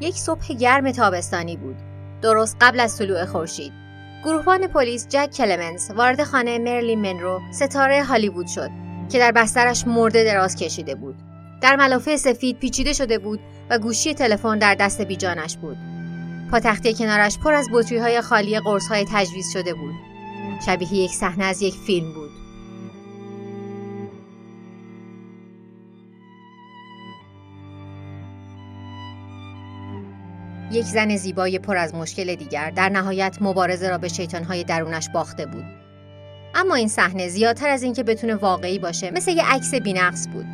یک صبح گرم تابستانی بود. درست قبل از طلوع خورشید. گروهبان پلیس جک کلمنز وارد خانه مرلین منرو ستاره هالیوود شد که در بسترش مرده دراز کشیده بود. در ملافه سفید پیچیده شده بود و گوشی تلفن در دست بیجانش بود. پاتختی کنارش پر از بطری های خالی قرص های تجویز شده بود. شبیه یک صحنه از یک فیلم بود. یک زن زیبای پر از مشکل دیگر در نهایت مبارزه را به شیطانهای درونش باخته بود. اما این صحنه زیادتر از اینکه بتونه واقعی باشه مثل یه عکس بینقص بود.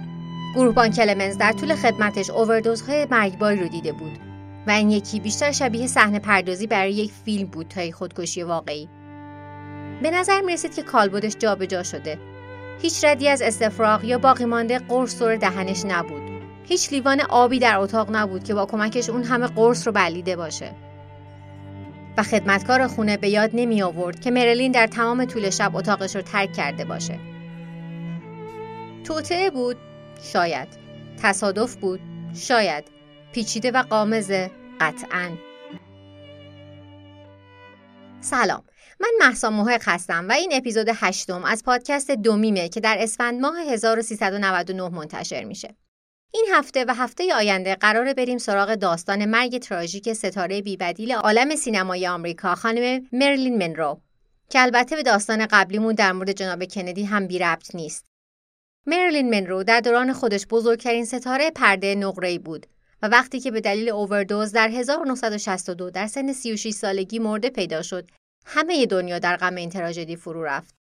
گروهبان کلمنز در طول خدمتش اووردوزهای مرگباری رو دیده بود و این یکی بیشتر شبیه صحنه پردازی برای یک فیلم بود تا یک خودکشی واقعی. به نظر می رسید که کالبدش جابجا شده. هیچ ردی از استفراغ یا باقی مانده قرص دور دهنش نبود. هیچ لیوان آبی در اتاق نبود که با کمکش اون همه قرص رو بلیده باشه. و خدمتکار خونه به یاد نمی آورد که مرلین در تمام طول شب اتاقش رو ترک کرده باشه. توطعه بود؟ شاید. تصادف بود؟ شاید. پیچیده و قامزه؟ قطعا. سلام. من محسا محق هستم و این اپیزود هشتم از پادکست دومیمه که در اسفند ماه 1399 منتشر میشه. این هفته و هفته آینده قراره بریم سراغ داستان مرگ تراژیک ستاره بیبدیل عالم سینمای آمریکا خانم مرلین منرو که البته به داستان قبلیمون در مورد جناب کندی هم بی ربط نیست. مرلین منرو در دوران خودش بزرگترین ستاره پرده نقره‌ای بود و وقتی که به دلیل اووردوز در 1962 در سن 36 سالگی مرده پیدا شد همه دنیا در غم این تراژدی فرو رفت.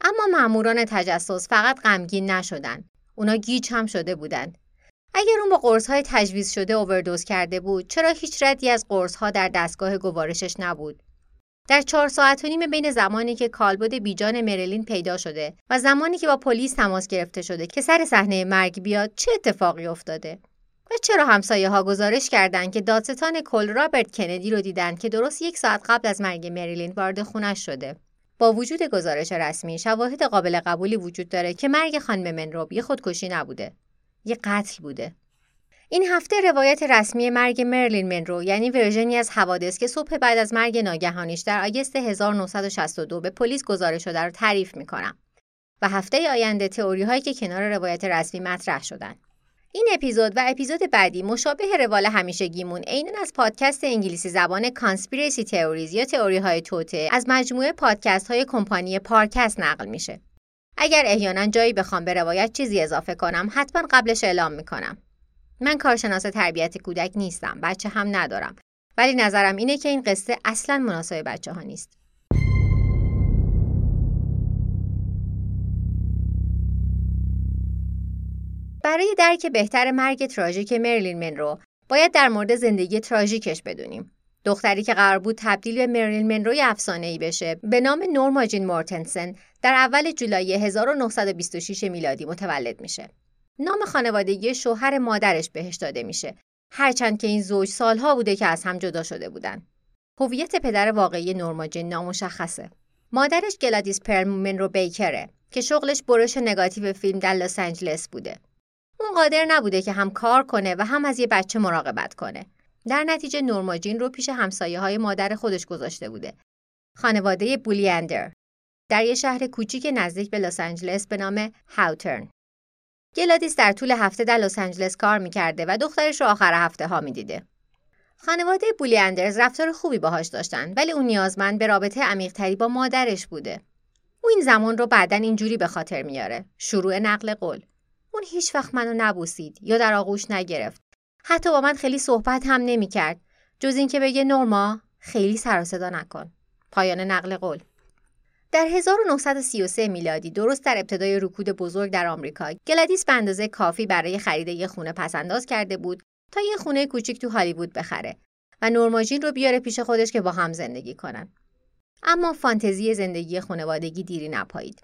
اما ماموران تجسس فقط غمگین نشدند اونا گیج هم شده بودند اگر اون با قرص های تجویز شده اووردوز کرده بود چرا هیچ ردی از قرص ها در دستگاه گوارشش نبود؟ در چهار ساعت و نیم بین زمانی که کالبد بیجان مرلین پیدا شده و زمانی که با پلیس تماس گرفته شده که سر صحنه مرگ بیاد چه اتفاقی افتاده؟ و چرا همسایه ها گزارش کردند که دادستان کل رابرت کندی رو دیدند که درست یک ساعت قبل از مرگ مریلین وارد خونش شده؟ با وجود گزارش رسمی شواهد قابل قبولی وجود داره که مرگ خانم منروب یه خودکشی نبوده. یه قتل بوده. این هفته روایت رسمی مرگ مرلین منرو یعنی ورژنی از حوادث که صبح بعد از مرگ ناگهانیش در آگست 1962 به پلیس گزارش شده رو تعریف می‌کنم. و هفته آینده تئوری هایی که کنار روایت رسمی مطرح شدن. این اپیزود و اپیزود بعدی مشابه روال همیشگیمون عینا از پادکست انگلیسی زبان کانسپیرسی تئوریز یا تئوری های توته از مجموعه پادکست های کمپانی پارکست نقل میشه. اگر احیانا جایی بخوام به روایت چیزی اضافه کنم حتما قبلش اعلام می‌کنم. من کارشناس تربیت کودک نیستم بچه هم ندارم. ولی نظرم اینه که این قصه اصلا مناسب بچه ها نیست. برای درک بهتر مرگ تراژیک مرلین منرو باید در مورد زندگی تراژیکش بدونیم. دختری که قرار بود تبدیل به مرلین منروی ای بچه به نام نورما جین مورتنسن در اول جولای 1926 میلادی متولد میشه. نام خانوادگی شوهر مادرش بهش داده میشه. هرچند که این زوج سالها بوده که از هم جدا شده بودن. هویت پدر واقعی نورما جین نامشخصه. مادرش گلادیس پرل منرو بیکره که شغلش برش نگاتیو فیلم در لس آنجلس بوده. اون قادر نبوده که هم کار کنه و هم از یه بچه مراقبت کنه. در نتیجه نورماجین رو پیش همسایه های مادر خودش گذاشته بوده. خانواده بولیاندر در یه شهر کوچیک نزدیک به لس آنجلس به نام هاوترن. گلادیس در طول هفته در لس آنجلس کار می‌کرده و دخترش رو آخر هفته ها می‌دیده. خانواده بولیاندرز رفتار خوبی باهاش داشتن ولی اون نیازمند به رابطه عمیقتری با مادرش بوده. او این زمان رو بعدا اینجوری به خاطر میاره. شروع نقل قول. اون هیچ وقت منو نبوسید یا در آغوش نگرفت. حتی با من خیلی صحبت هم نمی‌کرد. جز اینکه بگه نورما خیلی سر نکن. پایان نقل قول. در 1933 میلادی درست در ابتدای رکود بزرگ در آمریکا گلادیس به اندازه کافی برای خرید یه خونه پس‌انداز کرده بود تا یه خونه کوچیک تو هالیوود بخره و نورماجین رو بیاره پیش خودش که با هم زندگی کنن. اما فانتزی زندگی خانوادگی دیری نپایید.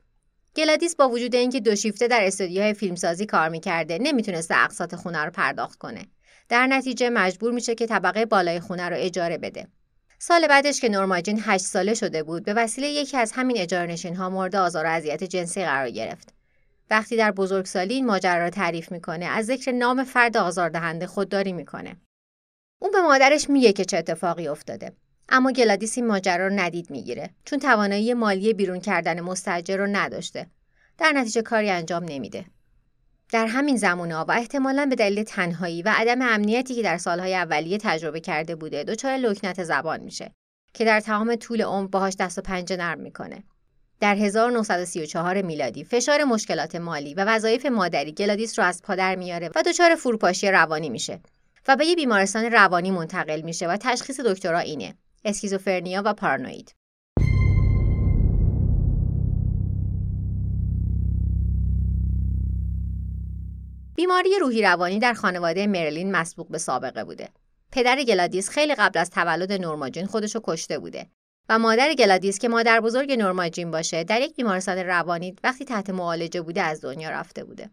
گلادیس با وجود اینکه دو شیفته در استودیوهای فیلمسازی کار می‌کرده نمی‌تونسته اقساط خونه رو پرداخت کنه. در نتیجه مجبور میشه که طبقه بالای خونه رو اجاره بده. سال بعدش که نورماجین 8 ساله شده بود به وسیله یکی از همین اجارنشین ها مورد آزار و اذیت جنسی قرار گرفت. وقتی در بزرگسالی این ماجرا را تعریف می‌کنه از ذکر نام فرد آزاردهنده خودداری می‌کنه. اون به مادرش میگه که چه اتفاقی افتاده اما گلادیس این ماجرا رو ندید می‌گیره چون توانایی مالی بیرون کردن مستاجر رو نداشته در نتیجه کاری انجام نمیده در همین زمانه و احتمالا به دلیل تنهایی و عدم امنیتی که در سالهای اولیه تجربه کرده بوده دچار لکنت زبان میشه که در تمام طول عمر باهاش دست و پنجه نرم می‌کنه. در 1934 میلادی فشار مشکلات مالی و وظایف مادری گلادیس رو از پادر میاره و دچار فروپاشی روانی میشه و به یه بیمارستان روانی منتقل میشه و تشخیص دکترا اینه schizophrenia و پارانوید. بیماری روحی روانی در خانواده مرلین مسبوق به سابقه بوده. پدر گلادیس خیلی قبل از تولد نورماجین خودشو کشته بوده و مادر گلادیس که مادر بزرگ نورماجین باشه در یک بیمارستان روانی وقتی تحت معالجه بوده از دنیا رفته بوده.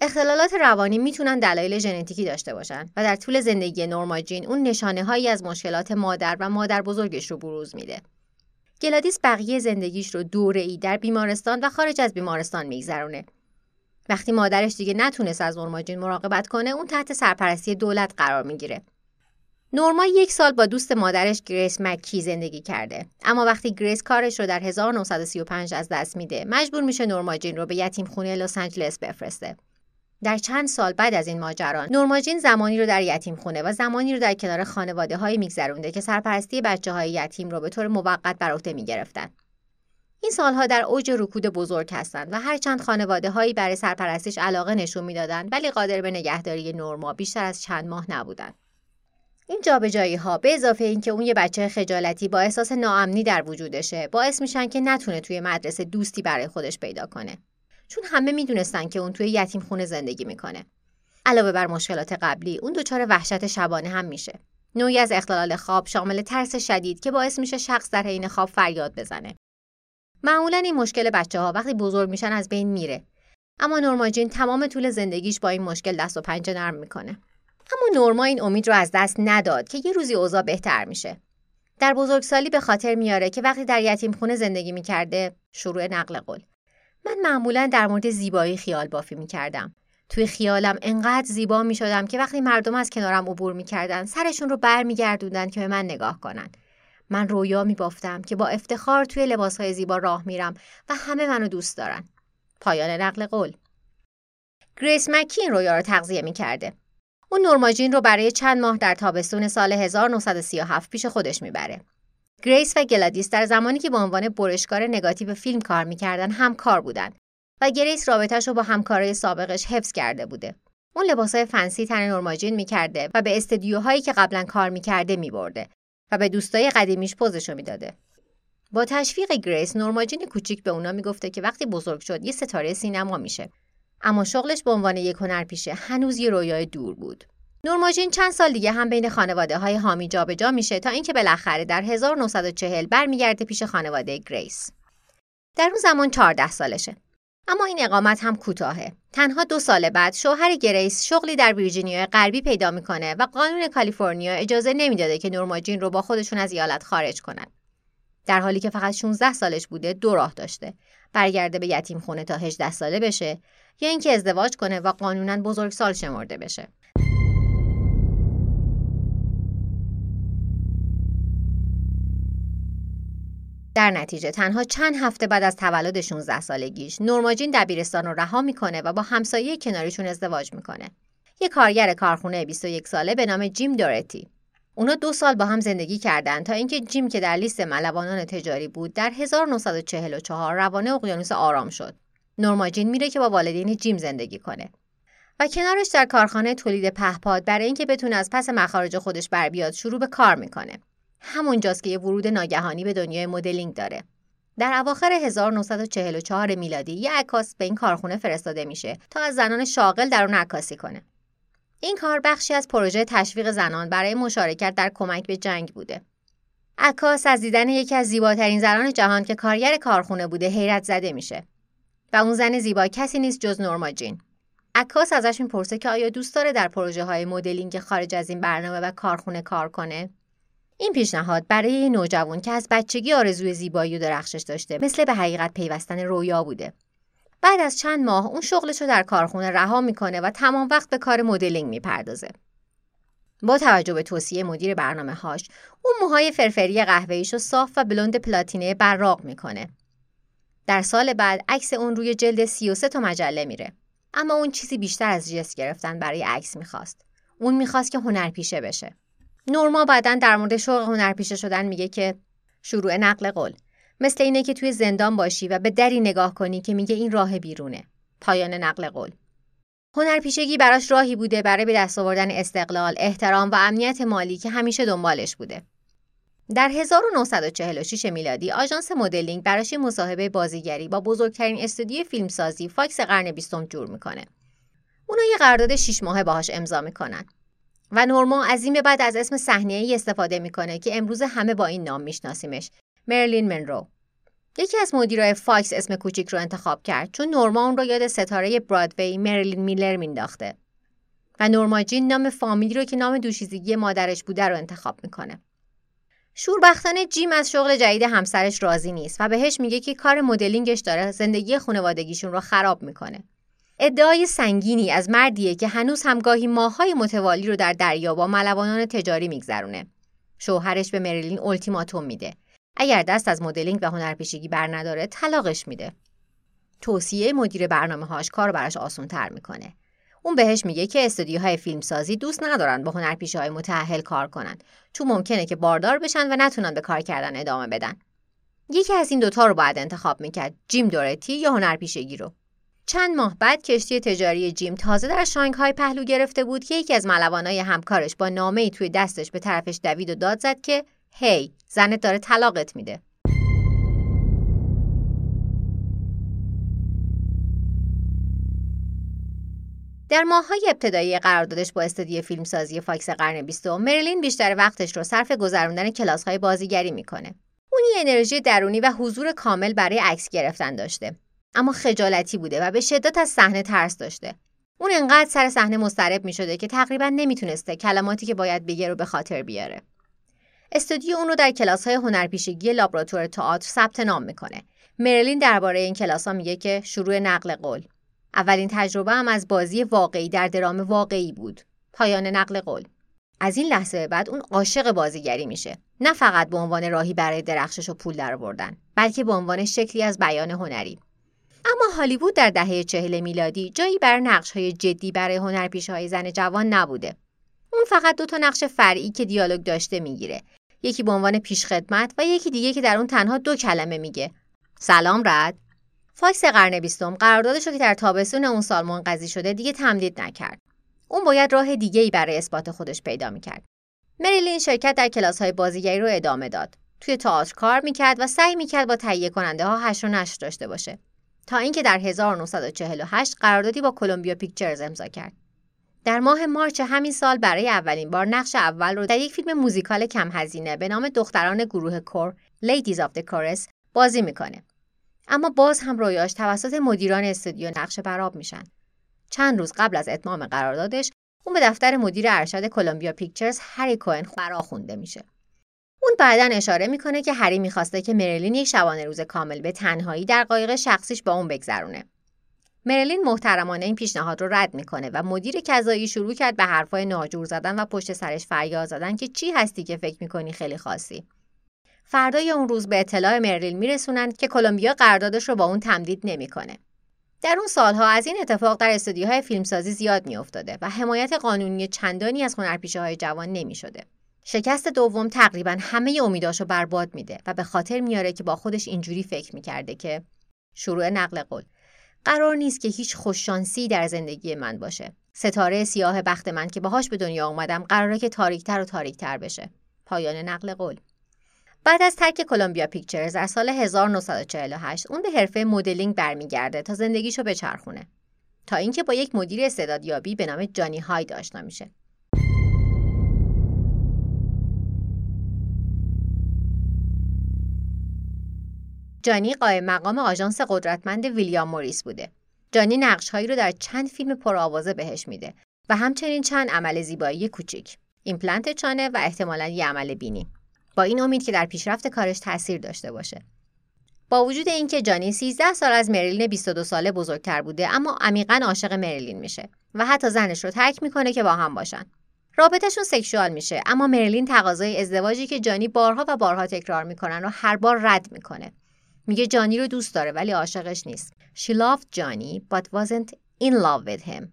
اختلالات روانی می‌تونن دلایل ژنتیکی داشته باشن و در طول زندگی نورماجین اون نشانه هایی از مشکلات مادر و مادر بزرگش رو بروز میده. گلادیس بقیه زندگیش رو دوره ای در بیمارستان و خارج از بیمارستان میگذرونه وقتی مادرش دیگه نتونست از نورماجین مراقبت کنه اون تحت سرپرستی دولت قرار می‌گیره. نورما یک سال با دوست مادرش گریس مکی زندگی کرده. اما وقتی گریس کارش رو در 1935 از دست میده مجبور میشه نورماجین رو به یتیم خونه لس آنجلس بفرسته. در چند سال بعد از این ماجرا نورماجین زمانی رو در یتیم خونه و زمانی رو در کنار خانواده هایی میگذرونده که سرپرستی بچه های یتیم رو به طور موقت بر عهده می‌گرفتن. این سالها در اوج رکود بزرگ هستند و هرچند خانواده هایی برای سرپرستش علاقه نشون می‌دادند ولی قادر به نگهداری نورما بیشتر از چند ماه نبودند. این جابجایی ها به اضافه اینکه اون یه بچه خجالتی با احساس ناامنی در وجودشه باعث میشن که نتونه توی مدرسه دوستی برای خودش پیدا کنه. چون همه می‌دونستن که اون توی یتیم خونه زندگی می‌کنه. علاوه بر مشکلات قبلی اون دچار وحشت شبانه هم میشه. نوعی از اختلال خواب شامل ترس شدید که باعث میشه شخص در حین خواب فریاد بزنه. معمولا این مشکل بچه ها وقتی بزرگ میشن از بین میره. اما نورما جین تمام طول زندگیش با این مشکل دست و پنجه نرم می‌کنه. اما نورما این امید رو از دست نداد که یه روزی اوضاع بهتر میشه. در بزرگسالی به خاطر میاره که وقتی در یتیم خونه زندگی می‌کرده شروع نقل قول. من معمولا در مورد زیبایی خیال بافی می‌کردم. توی خیالم انقدر زیبا می‌شدم که وقتی مردم از کنارم عبور می‌کردن سرشون رو برمیگردوندن که به من نگاه کنن. من رویا می بافتم که با افتخار توی لباسهای زیبا راه میرم و همه منو دوست دارن. پایان نقل قول. گریس مکی این رویا رو تغذیه می کرده. اون نورماجین رو برای چند ماه در تابستون سال 1937 پیش خودش می‌بره. گریس و گلادیس در زمانی که به عنوان برشکار نگاتیو فیلم کار می‌کردن همکار بودن و گریس رابطهش رو با همکارای سابقش حفظ کرده بوده. اون لباسای fancy تن نورماجین می‌کرده و به استدیوهایی که قبلا کار می‌کرده میبرده و به دوستای قدیمیش پزشو می‌داده. با تشویق گریس نورماجین کوچیک به اونا می‌گفته که وقتی بزرگ شد یه ستاره سینما میشه. اما شغلش به عنوان یک هنرپیشه هنوز یه رویای دور بود. نورماجین چند سال دیگه هم بین خانواده های حامی جابجا میشه تا اینکه بالاخره در 1940 برمیگرده پیش خانواده گریس. در اون زمان 14 سالشه. اما این اقامت هم کوتاهه. تنها دو سال بعد شوهر گریس شغلی در ویرجینیا غربی پیدا می‌کنه و قانون کالیفرنیا اجازه نمی‌داده که نورماجین رو با خودشون از ایالت خارج کنن. در حالی که فقط 16 سالش بوده دو راه داشته. برگرده به یتیم خونه تا 18 ساله بشه یا اینکه ازدواج کنه و قانونا بزرگسال شمرده بشه. در نتیجه تنها چند هفته بعد از تولد 16 سالگیش نورماجین دبیرستان رو رها می‌کنه و با همسایه کناریشون ازدواج می‌کنه. یه کارگر کارخونه 21 ساله به نام جیم دورتی. اونا دو سال با هم زندگی کردند تا اینکه جیم که در لیست ملوانان تجاری بود در 1944 روانه اقیانوس آرام شد. نورماجین میره که با والدین جیم زندگی کنه. و کنارش در کارخانه تولید پهپاد برای اینکه بتونه از پس مخارج خودش بر بیاد شروع به کار می‌کنه. همونجاست که یه ورود ناگهانی به دنیای مدلینگ داره. در اواخر 1944 میلادی یه عکاس به این کارخونه فرستاده میشه تا از زنان شاغل در اون عکاسی کنه. این کار بخشی از پروژه تشویق زنان برای مشارکت در کمک به جنگ بوده. عکاس از دیدن یکی از زیباترین زنان جهان که کارگر کارخونه بوده حیرت زده میشه. و اون زن زیبا کسی نیست جز نورما جین. عکاس ازش می‌پرسه که آیا دوست داره در پروژه های مدلینگ خارج از این برنامه و کارخونه کار کنه؟ این پیشنهاد برای نوجوان که از بچگی آرزوی زیبایی و درخشش داشته مثل به حقیقت پیوستن رویا بوده بعد از چند ماه اون شغلش رو در کارخونه رها می‌کنه و تمام وقت به کار مدلینگ می‌پردازه با توجه به توصیه مدیر برنامه هاش اون موهای فرفری قهوه‌ایش رو صاف و بلوند پلاتینه براق می‌کنه. در سال بعد عکس اون روی جلد 33 تا مجله میره. اما اون چیزی بیشتر از جست گرفتن برای عکس می‌خواست. اون می‌خواست که هنرپیشه بشه. نورما بعدا در مورد شوق هنرپیشه شدن میگه که شروع نقل قول مثل اینه که توی زندان باشی و به دری نگاه کنی که میگه این راه بیرونه. پایان نقل قول. هنرپیشگی براش راهی بوده برای به دست آوردن استقلال، احترام و امنیت مالی که همیشه دنبالش بوده. در 1946 میلادی آژانس مدلینگ براش مصاحبه بازیگری با بزرگترین استودیوی فیلمسازی فاکس قرن بیستم جور می‌کنه. اونا یه قرارداد 6 ماهه باهاش امضا می‌کنن. و نورما از این به بعد از اسم صحنه‌ای استفاده می‌کنه که امروز همه با این نام میشناسیمش. مرلین منرو. یکی از مدیرای فاکس اسم کوچیک رو انتخاب کرد چون نورما اون رو یاد ستاره برادوی مرلین میلر مینداخته. و نورما جین نام فامیلی رو که نام دوشیزگی مادرش بوده رو انتخاب می‌کنه. شوربختانه جیم از شغل جدید همسرش راضی نیست و بهش میگه که کار مدلینگش داره زندگی خانوادگیشون رو خراب می‌کنه. ادعای سنگینی از مردیه که هنوز همگاهی ماهای متوالی رو در دریا با ملوانان تجاری میگذرونه. شوهرش به مریلین التیماتوم میده. اگر دست از مدلینگ و هنرپیشگی بر نداره طلاقش میده. توصیه مدیر برنامه هاش کار براش آسون تر می‌کنه. اون بهش میگه که استودیوهای فیلمسازی دوست ندارن با هنرپیشه های متأهل کار کنن چون ممکنه که باردار بشن و نتونن به کار کردن ادامه بدن. یکی از این دوتا رو باید انتخاب می‌کرد جیم دورتی یا هنرپیشگی رو. چند ماه بعد کشتی تجاری جیم تازه در شانگهای پهلو گرفته بود که یکی از ملوانای همکارش با نامه توی دستش به طرفش دوید و داد زد که هی زنت داره طلاقت میده. در ماههای ابتدایی قراردادش با استودیو فیلمسازی فاکس قرن بیستم مریلین بیشتر وقتش رو صرف گذروندن کلاسهای بازیگری می‌کنه. اون انرژی درونی و حضور کامل برای عکس گرفتن داشته. اما خجالتی بوده و به شدت از صحنه ترس داشته. اون انقدر سر صحنه مضطرب می شده که تقریبا نمی‌تونسته کلماتی که باید بگه رو به خاطر بیاره. استودیو اون رو در کلاس های هنرپیشگی لابراتوار تئاتر ثبت نام می‌کنه. مرلین درباره این کلاس ها میگه که شروع نقل قول. اولین تجربه هم از بازی واقعی در درام واقعی بود. پایان نقل قول. از این لحظه بعد اون عاشق بازیگری میشه. نه فقط به عنوان راهی برای درخشش و پول درآوردن بلکه به عنوان شکلی از بیان هنری. اما هالیوود در دهه چهل میلادی جایی برای نقش های جدی برای هنرپیشه های زن جوان نبوده. اون فقط دو تا نقش فرعی که دیالوگ داشته می‌گیره. یکی به عنوان پیشخدمت و یکی دیگه که در اون تنها دو کلمه میگه. سلام رد. فاکس قرن بیستم قراردادش رو که در تابستون اون سال منقضی شده دیگه تمدید نکرد. اون باید راه دیگه ای برای اثبات خودش پیدا می‌کرد. مریلین شرکت در کلاس های بازیگری رو ادامه داد. توی تئاتر کار می‌کرد و سعی می‌کرد با تهیه کننده ها حشر و نشر داشته باشه. تا اینکه در 1948 قراردادی با کلمبیا پیکچرز امضا کرد. در ماه مارچ همین سال برای اولین بار نقش اول رو در یک فیلم موزیکال کم هزینه به نام دختران گروه کور Ladies of the Chorus بازی می‌کنه. اما باز هم رویاش توسط مدیران استودیو نقش بر آب میشن. چند روز قبل از اتمام قراردادش اون به دفتر مدیر ارشد کلمبیا پیکچرز هری کوئن خونده میشه. اون بعدا اشاره می‌کنه که هری می‌خواسته که مرلین یک شبانه روز کامل به تنهایی در قایق شخصیش با اون بگذرونه. مرلین محترمانه این پیشنهاد رو رد می‌کنه و مدیر کذایی شروع کرد به حرفای ناجور زدن و پشت سرش فریاد زدن که چی هستی که فکر می‌کنی خیلی خاصی. فردای اون روز به اطلاع مرلین میرسونند که کلمبیا قراردادش رو با اون تمدید نمی‌کنه. در اون سالها از این اتفاق در استودیوهای فیلمسازی زیاد میافتاده و حمایت قانونی چندانی از هنرپیشه های جوان نمی‌شده. شکست دوم تقریبا همه امیداشو برباد میده و به خاطر میاره که با خودش اینجوری فکر می‌کرده که شروع نقل قول. قرار نیست که هیچ خوششانسی در زندگی من باشه. ستاره سیاه بخت من که باهاش به دنیا اومدم قراره که تاریکتر و تاریکتر بشه. پایان نقل قول. بعد از ترک کلمبیا پیکچرز در سال 1948 اون به حرفه مدلینگ برمیگرده تا زندگیشو بچرخونه. تا اینکه با یک مدیر استعدادیابی به نام جانی هاید آشنا میشه. جانی قائم مقام آژانس قدرتمند ویلیام موریس بوده. جانی نقشهایی رو در چند فیلم پرآوازه بهش میده و همچنین چند عمل زیبایی کوچیک. ایمپلنت چانه و احتمالا یه عمل بینی. با این امید که در پیشرفت کارش تاثیر داشته باشه. با وجود اینکه جانی 13 سال از مریلین 22 ساله بزرگتر بوده اما عمیقا عاشق مریلین میشه و حتی زنش رو ترک می‌کنه که با هم باشن. رابطهشون sexual میشه اما مرلین تقاضای ازدواجی که جانی بارها و بارها تکرار می‌کنن و هر بار رد می‌کنه میگه جانی رو دوست داره ولی عاشقش نیست. She loved Johnny but wasn't in love with him.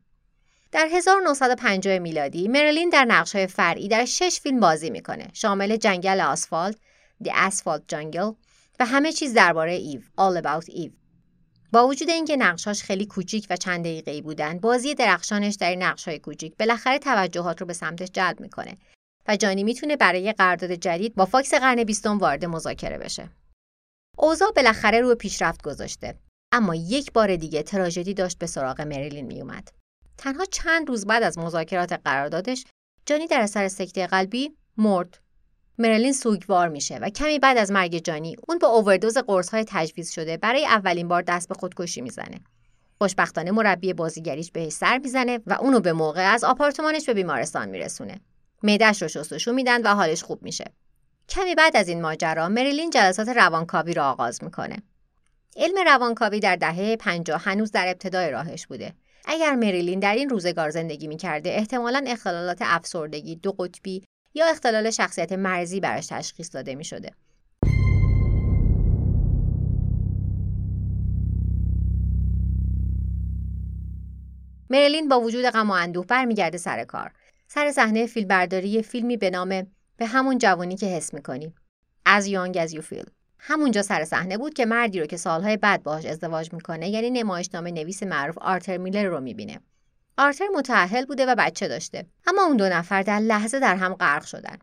در 1950 میلادی مرلین در نقشهای فرعی در شش فیلم بازی می‌کنه. شامل جنگل آسفالت The Asphalt Jungle و همه چیز درباره ایو All About Eve. با وجود اینکه نقشاش خیلی کوچیک و چند ای بودن بازی درخشانش در این نقشهای کوچیک بالاخره توجهات رو به سمتش جلب می‌کنه و جانی می‌تونه برای قرارداد جدید با فاکس قرن بیستم وارد مذاکره بشه. اوضاع بالاخره رو پیشرفت گذاشته. اما یک بار دیگه تراژدی داشت به سراغ مریلین میومد تنها چند روز بعد از مذاکرات قراردادش جانی در اثر سکته قلبی مرد. مرلین سوگوار میشه و کمی بعد از مرگ جانی اون با اووردوز قرص های تجویز شده برای اولین بار دست به خودکشی می‌زنه. خوشبختانه مربی بازیگریش بهش سر می‌زنه و اونو به موقع از آپارتمانش به بیمارستان میرسونه. معدهش رو شستشو میدن و حالش خوب میشه. کمی بعد از این ماجرا مریلین جلسات روانکاوی را آغاز می‌کنه علم روانکاوی در دهه 50 هنوز در ابتدای راهش بوده اگر مریلین در این روزگار زندگی می‌کرده احتمالا اختلالات افسردگی دو قطبی یا اختلال شخصیت مرزی براش تشخیص داده می شده. مریلین با وجود غم و اندوه برمیگرده سر کار. سر صحنه فیلمبرداری فیلمی به نام به همون جوانی که حس می‌کنی. As Young As You Feel. همونجا سر صحنه بود که مردی رو که سالهای بعد باهاش ازدواج می‌کنه یعنی نمایشنامه نویس معروف آرتر میلر رو می‌بینه. آرتر متأهل بوده و بچه داشته اما اون دو نفر در لحظه در هم غرق شدن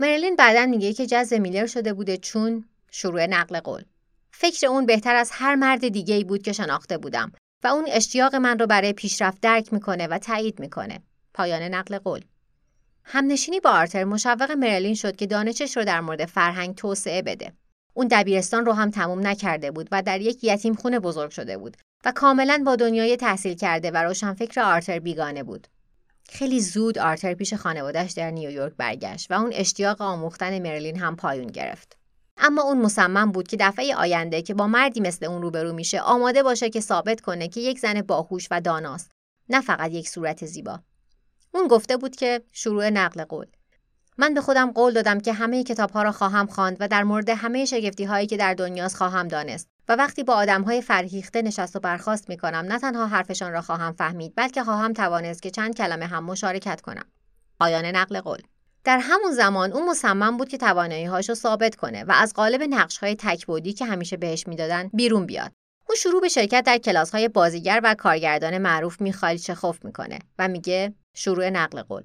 مرلین بعدا میگه که جذب میلر شده بوده چون شروع نقل قول فکر اون بهتر از هر مرد دیگه ای بود که شناخته بودم و اون اشتیاق من رو برای پیشرفت درک می‌کنه و تایید می‌کنه پایان نقل قول همنشینی با آرتر مشوق مرلین شد که دانشش رو در مورد فرهنگ توسعه بده اون دبیرستان رو هم تموم نکرده بود و در یک یتیم خونه بزرگ شده بود و کاملا با دنیای تحصیل کرده و روشنفکر آرتر بیگانه بود. خیلی زود آرتر پیش خانوادهش در نیویورک برگشت و اون اشتیاق آموختن مرلین هم پایان گرفت. اما اون مصمم بود که دفعه آینده که با مردی مثل اون روبرو میشه آماده باشه که ثابت کنه که یک زن باهوش و داناست نه فقط یک صورت زیبا. اون گفته بود که شروع نقل قول. من به خودم قول دادم که همه کتاب ها را خواهم خواند و در مورد همه شگفتی هایی که در دنیاست خواهم دانست و وقتی با آدم های فرهیخته نشست و برخاست می کنم نه تنها حرفشان را خواهم فهمید بلکه خواهم توانست که چند کلمه هم مشارکت کنم. پایان نقل قول. در همون زمان اون مصمم بود که توانایی هاشو ثابت کنه و از قالب نقش های تکبودی که همیشه بهش می‌دادن بیرون بیاد. اون شروع به شرکت در کلاس های بازیگر و کارگردان معروف میخائیل چخوف می‌کنه و میگه شروع نقل قول.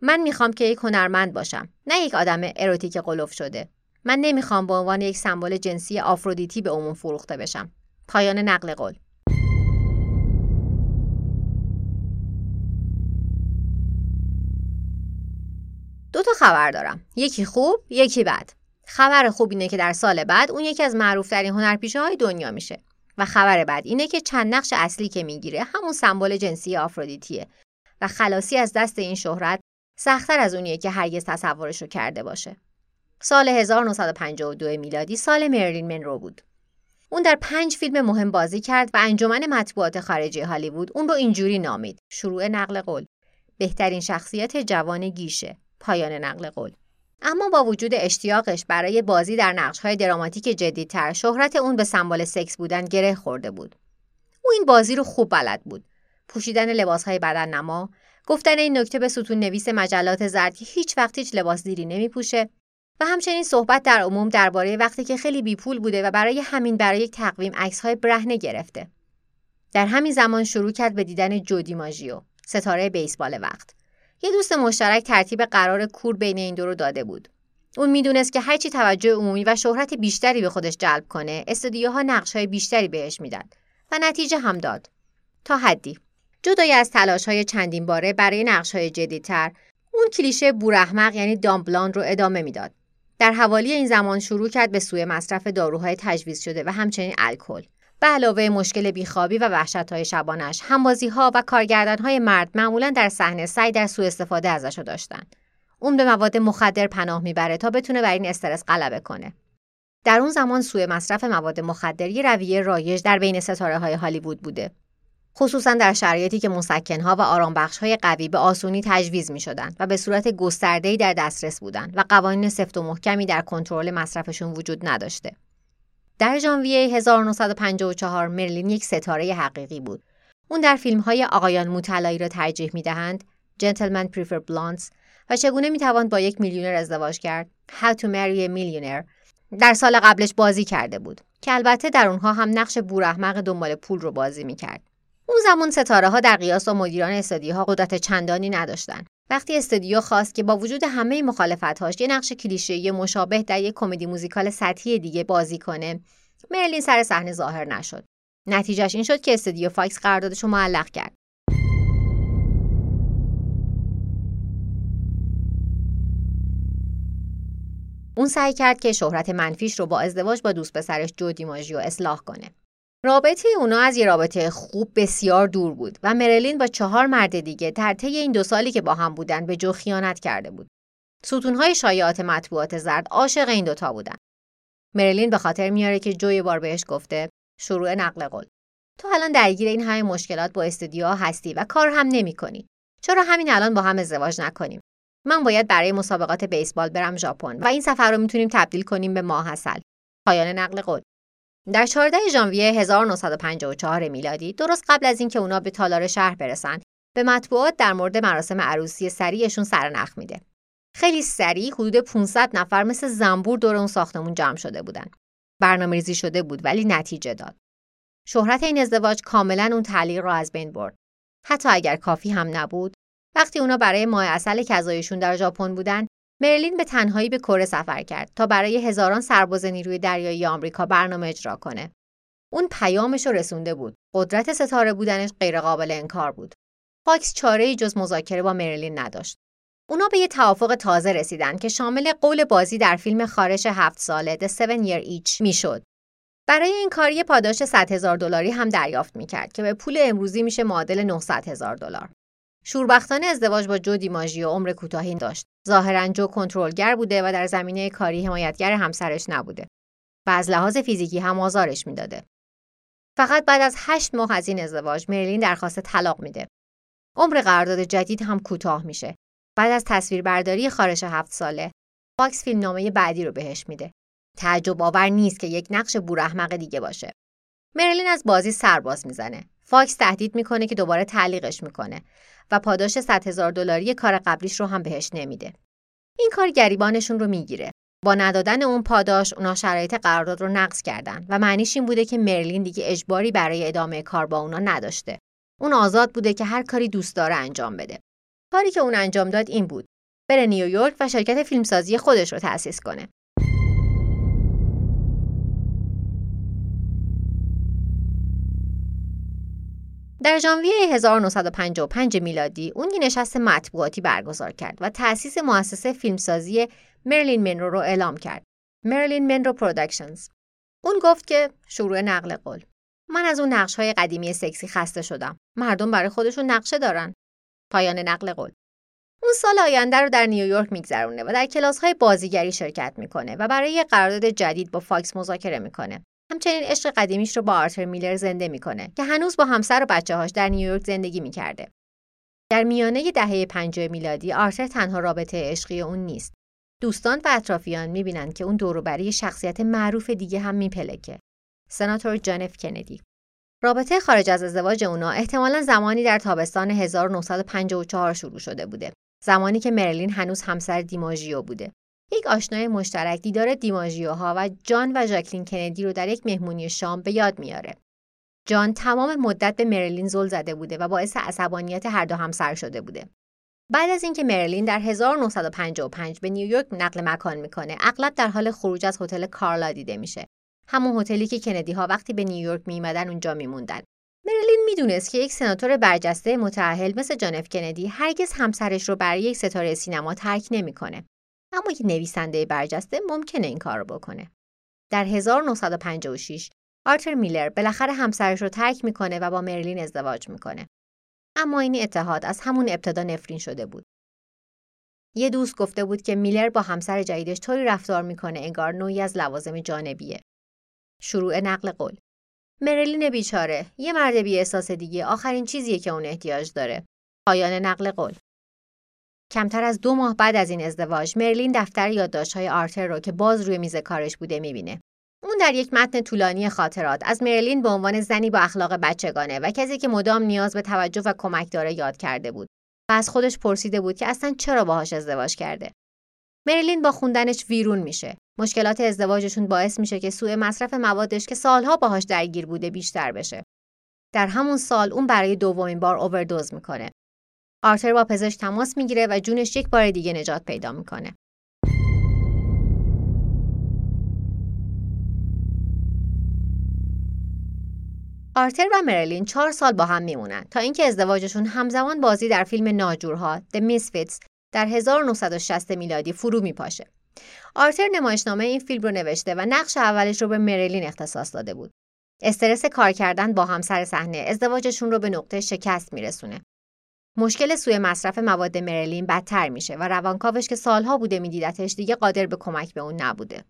من می‌خوام که یک هنرمند باشم نه یک آدم اروتیک قلوف شده. من نمی‌خوام به عنوان یک سمبل جنسی آفرودیتی به عموم فروخته بشم. پایان نقل قول. دو تا خبر دارم. یکی خوب یکی بد. خبر خوب اینه که در سال بعد اون یکی از معروفترین هنرپیشه های دنیا میشه. و خبر بعد اینه که چند نقش اصلی که می‌گیره همون سمبل جنسی آفرودیتیه. و خلاصی از دست این شهرت سختتر از اونیه که هرگز تصورش رو کرده باشه. سال 1952 میلادی سال مرلین منرو بود. اون در پنج فیلم مهم بازی کرد و انجمن مطبوعات خارجی هالیوود اون رو اینجوری نامید. شروع نقل قول. بهترین شخصیت جوان گیشه. پایان نقل قول. اما با وجود اشتیاقش برای بازی در نقش‌های دراماتیک جدیدتر شهرت اون به سمبل سکس بودن گره خورده بود. او این بازی رو خوب بلد بود. پوشیدن لباسهای بدن نما، گفتن این نکته به ستون نویس مجلات زرد که هیچ وقت هیچ لباس دیری نمیپوشه و همچنین صحبت در عموم درباره وقتی که خیلی بیپول بوده و برای همین برای یک تقویم های برهنه گرفته. در همین زمان شروع کرد به دیدن جودی ماژیو، ستاره بیسبال وقت. یه دوست مشترک ترتیب قرار کور بین این دو رو داده بود. اون می‌دونست که هرچی توجه عمومی و شهرت بیشتری به خودش جلب کنه، استودیوها نقشهای بیشتری بهش میدن و نتیجه هم داد. تا حدی. جدای از تلاش های چندین باره برای نقش های جدیدتر. اون کلیشه بورحمق یعنی دامبلان رو ادامه می‌داد. در حوالی این زمان شروع کرد به سوی مصرف داروهای تجویز شده و همچنین الکل. به علاوه مشکل بیخوابی و وحشت های شبانش همبازی ها و کارگردان های مرد معمولا در صحنه سعی در سوء استفاده ازش داشتن. اون به مواد مخدر پناه می‌بره تا بتونه بر این استرس غلبه کنه. در اون زمان سوء مصرف مواد مخدر یه رویه رایج در بین ستاره های هالیوود بوده. خصوصا در شرایطی که مسکنها و آرامبخشهای قوی به آسونی تجویز می شدند و به صورت گسترده‌ای در دسترس بودند و قوانین سفت و محکمی در کنترل مصرفشون وجود نداشته. در ژانویه 1954 مرلین یک ستاره حقیقی بود. اون در فیلم های آقایان موطلایی را ترجیح می دهند، Gentlemen Prefer Blondes و چگونه می توان با یک میلیونر ازدواج کرد، How to Marry a Millionaire در سال قبلش بازی کرده بود که البته در اونها هم نقش بورحمق دنبال پول رو بازی می کرد. اون زمان ستاره ها در قیاس با مدیران استودیوها قدرت چندانی نداشتند. وقتی استودیو خواست که با وجود همه مخالفتهاش یه نقش کلیشه‌ای مشابه در یک کمدی موزیکال سطحی دیگه بازی کنه، مرلین سر صحنه ظاهر نشد. نتیجهش این شد که استودیو فاکس قراردادش رو معلق کرد. اون سعی کرد که شهرت منفیش رو با ازدواج با دوست پسرش جو دیماژیو اصلاح کنه. رابطه اونا از یه رابطه خوب بسیار دور بود و مرلین با چهار مرد دیگه در طی این دو سالی که با هم بودن به جو خیانت کرده بود. ستونهای شایعات مطبوعات زرد عاشق این دوتا بودن. مرلین به خاطر میاره که جو بار بهش گفته شروع نقل قول. تو الان درگیر این همه مشکلات با استودیوها هستی و کار هم نمی کنی. چرا همین الان با هم ازدواج نکنیم؟ من باید برای مسابقات بیسبال برم ژاپن و این سفر رو می‌تونیم تبدیل کنیم به ماه اصل. پایان نقل قول. در 14 ژانویه 1954 میلادی درست قبل از اینکه اونا به تالار شهر برسن به مطبوعات در مورد مراسم عروسی سریعشون سرنخ میده. خیلی سریع حدود 500 نفر مثل زنبور دور اون ساختمون جمع شده بودن. برنامه ریزی شده بود ولی نتیجه داد. شهرت این ازدواج کاملا اون تعلیق را از بین برد. حتی اگر کافی هم نبود وقتی اونا برای ماه اصل کذایشون در ژاپن بودن مرلین به تنهایی به کره سفر کرد تا برای هزاران سرباز نیروی دریایی آمریکا برنامه اجرا کنه. اون پیامش رو رسونده بود. قدرت ستاره بودنش غیرقابل انکار بود. فاکس چاره ای جز مذاکره با مرلین نداشت. اونا به یه توافق تازه رسیدن که شامل قول بازی در فیلم خارش هفت ساله The Seven Year Each می‌شد. برای این کار یه پاداش 100 هزار دلاری هم دریافت می‌کرد که به پول امروزی میشه معادل 900 هزار دلار. شوربختانه ازدواج با جو دیماژیو عمر کوتاهی داشت. ظاهرا جو کنترلگر بوده و در زمینه کاری حمایتگر همسرش نبوده و از لحاظ فیزیکی هم آزارش می‌داده. فقط بعد از هشت ماه از این ازدواج مرلین درخواست طلاق میده. عمر قرارداد جدید هم کوتاه میشه. بعد از تصویربرداری خارش هفت ساله، فاکس فیلمنامه بعدی رو بهش میده. تعجب آور نیست که یک نقش بور احمق دیگه باشه. مرلین از بازی سر باز می‌زنه. فاکس تهدید می‌کنه که دوباره تعلیقش می‌کنه و پاداش 100 هزار دلاری کار قبلیش رو هم بهش نمیده. این کار گریبانشون رو می‌گیره. با ندادن اون پاداش اونا شرایط قرارداد رو نقض کردن و معنیش این بوده که مرلین دیگه اجباری برای ادامه کار با اونا نداشته. اون آزاد بوده که هر کاری دوست داره انجام بده. کاری که اون انجام داد این بود. بره نیویورک و شرکت فیلمسازی خودش رو تأسیس کنه. در ژانویه 1955 میلادی اون یه نشست مطبوعاتی برگزار کرد و تأسیس مؤسسه فیلمسازی مرلین منرو رو اعلام کرد. Marilyn Monroe Productions. اون گفت که شروع نقل قول. من از اون نقش های قدیمی سکسی خسته شدم. مردم برای خودشون نقشه دارن. پایان نقل قول. اون سال آینده رو در نیویورک میگذرونه و در کلاس های بازیگری شرکت می‌کنه و برای یه قرارداد جدید با فاکس مذاکره می‌کنه. همچنین عشق قدیمیش رو با آرتر میلر زنده می‌کنه که هنوز با همسر و بچه هاش در نیویورک زندگی می‌کرده. در میانه دهه 50 میلادی آرتر تنها رابطه عشقی اون نیست. دوستان و اطرافیان می‌بینند که اون دوروبری شخصیت معروف دیگه هم میپلکه. سناتور جان اف کندی. رابطه خارج از ازدواج اونا احتمالا زمانی در تابستان 1954 شروع شده بوده. زمانی که مرلین هنوز همسر دیماژیو بوده. یک آشنای مشترک دیدار دیماژیوها و جان و ژاکلین کندی رو در یک مهمونی شام به یاد میاره. جان تمام مدت به مرلین زل زده بوده و باعث عصبانیت هر دو همسر شده بوده. بعد از اینکه مرلین در 1955 به نیویورک نقل مکان می‌کنه، اغلب در حال خروج از هتل کارلا دیده میشه. همون هتلی که کندی ها وقتی به نیویورک میمدن اونجا میموندن. مرلین می‌دونست که یک سناتور برجسته متأهل مثل جان کندی هرگز همسرش رو برای یک ستاره سینما ترک نمی‌کنه. اما یک نویسنده برجسته ممکنه این کار رو بکنه. در 1956 آرتر میلر بالاخره همسرش رو ترک می‌کنه و با مرلین ازدواج می‌کنه. اما این اتحاد از همون ابتدا نفرین شده بود. یه دوست گفته بود که میلر با همسر جدیدش طوری رفتار می‌کنه انگار نوعی از لوازم جانبیه. شروع نقل قول مریلین بیچاره یه مرد بی احساس دیگه آخرین چیزیه که اون احتیاج داره پایان نقل قول کمتر از دو ماه بعد از این ازدواج مرلین دفتر یادداشت‌های آرتر رو که باز روی میز کارش بوده می‌بینه. اون در یک متن طولانی خاطرات از مرلین به عنوان زنی با اخلاق بچگانه و کسی که مدام نیاز به توجه و کمک داره یاد کرده بود و از خودش پرسیده بود که اصلا چرا باهاش ازدواج کرده. مرلین با خوندنش ویرون میشه. مشکلات ازدواجشون باعث میشه که سوء مصرف موادش که سالها باهاش درگیر بوده بیشتر بشه. در همون سال اون برای دومین بار اووردوز می‌کنه. آرتر با پزشک تماس می‌گیره و جونش یک بار دیگه نجات پیدا می‌کنه آرتر و مرلین چهار سال با هم میمونن تا اینکه ازدواجشون همزمان بازی در فیلم ناجورها The Misfits در 1960 میلادی فرو میپاشه. آرتر نمایشنامه این فیلم رو نوشته و نقش اولش رو به مرلین اختصاص داده بود. استرس کار کردن با همسر صحنه ازدواجشون رو به نقطه شکست میرسونه. مشکل سوی مصرف مواد مرلین بدتر میشه و روانکاوش که سالها بوده میدیدتش دیگه قادر به کمک به اون نبوده.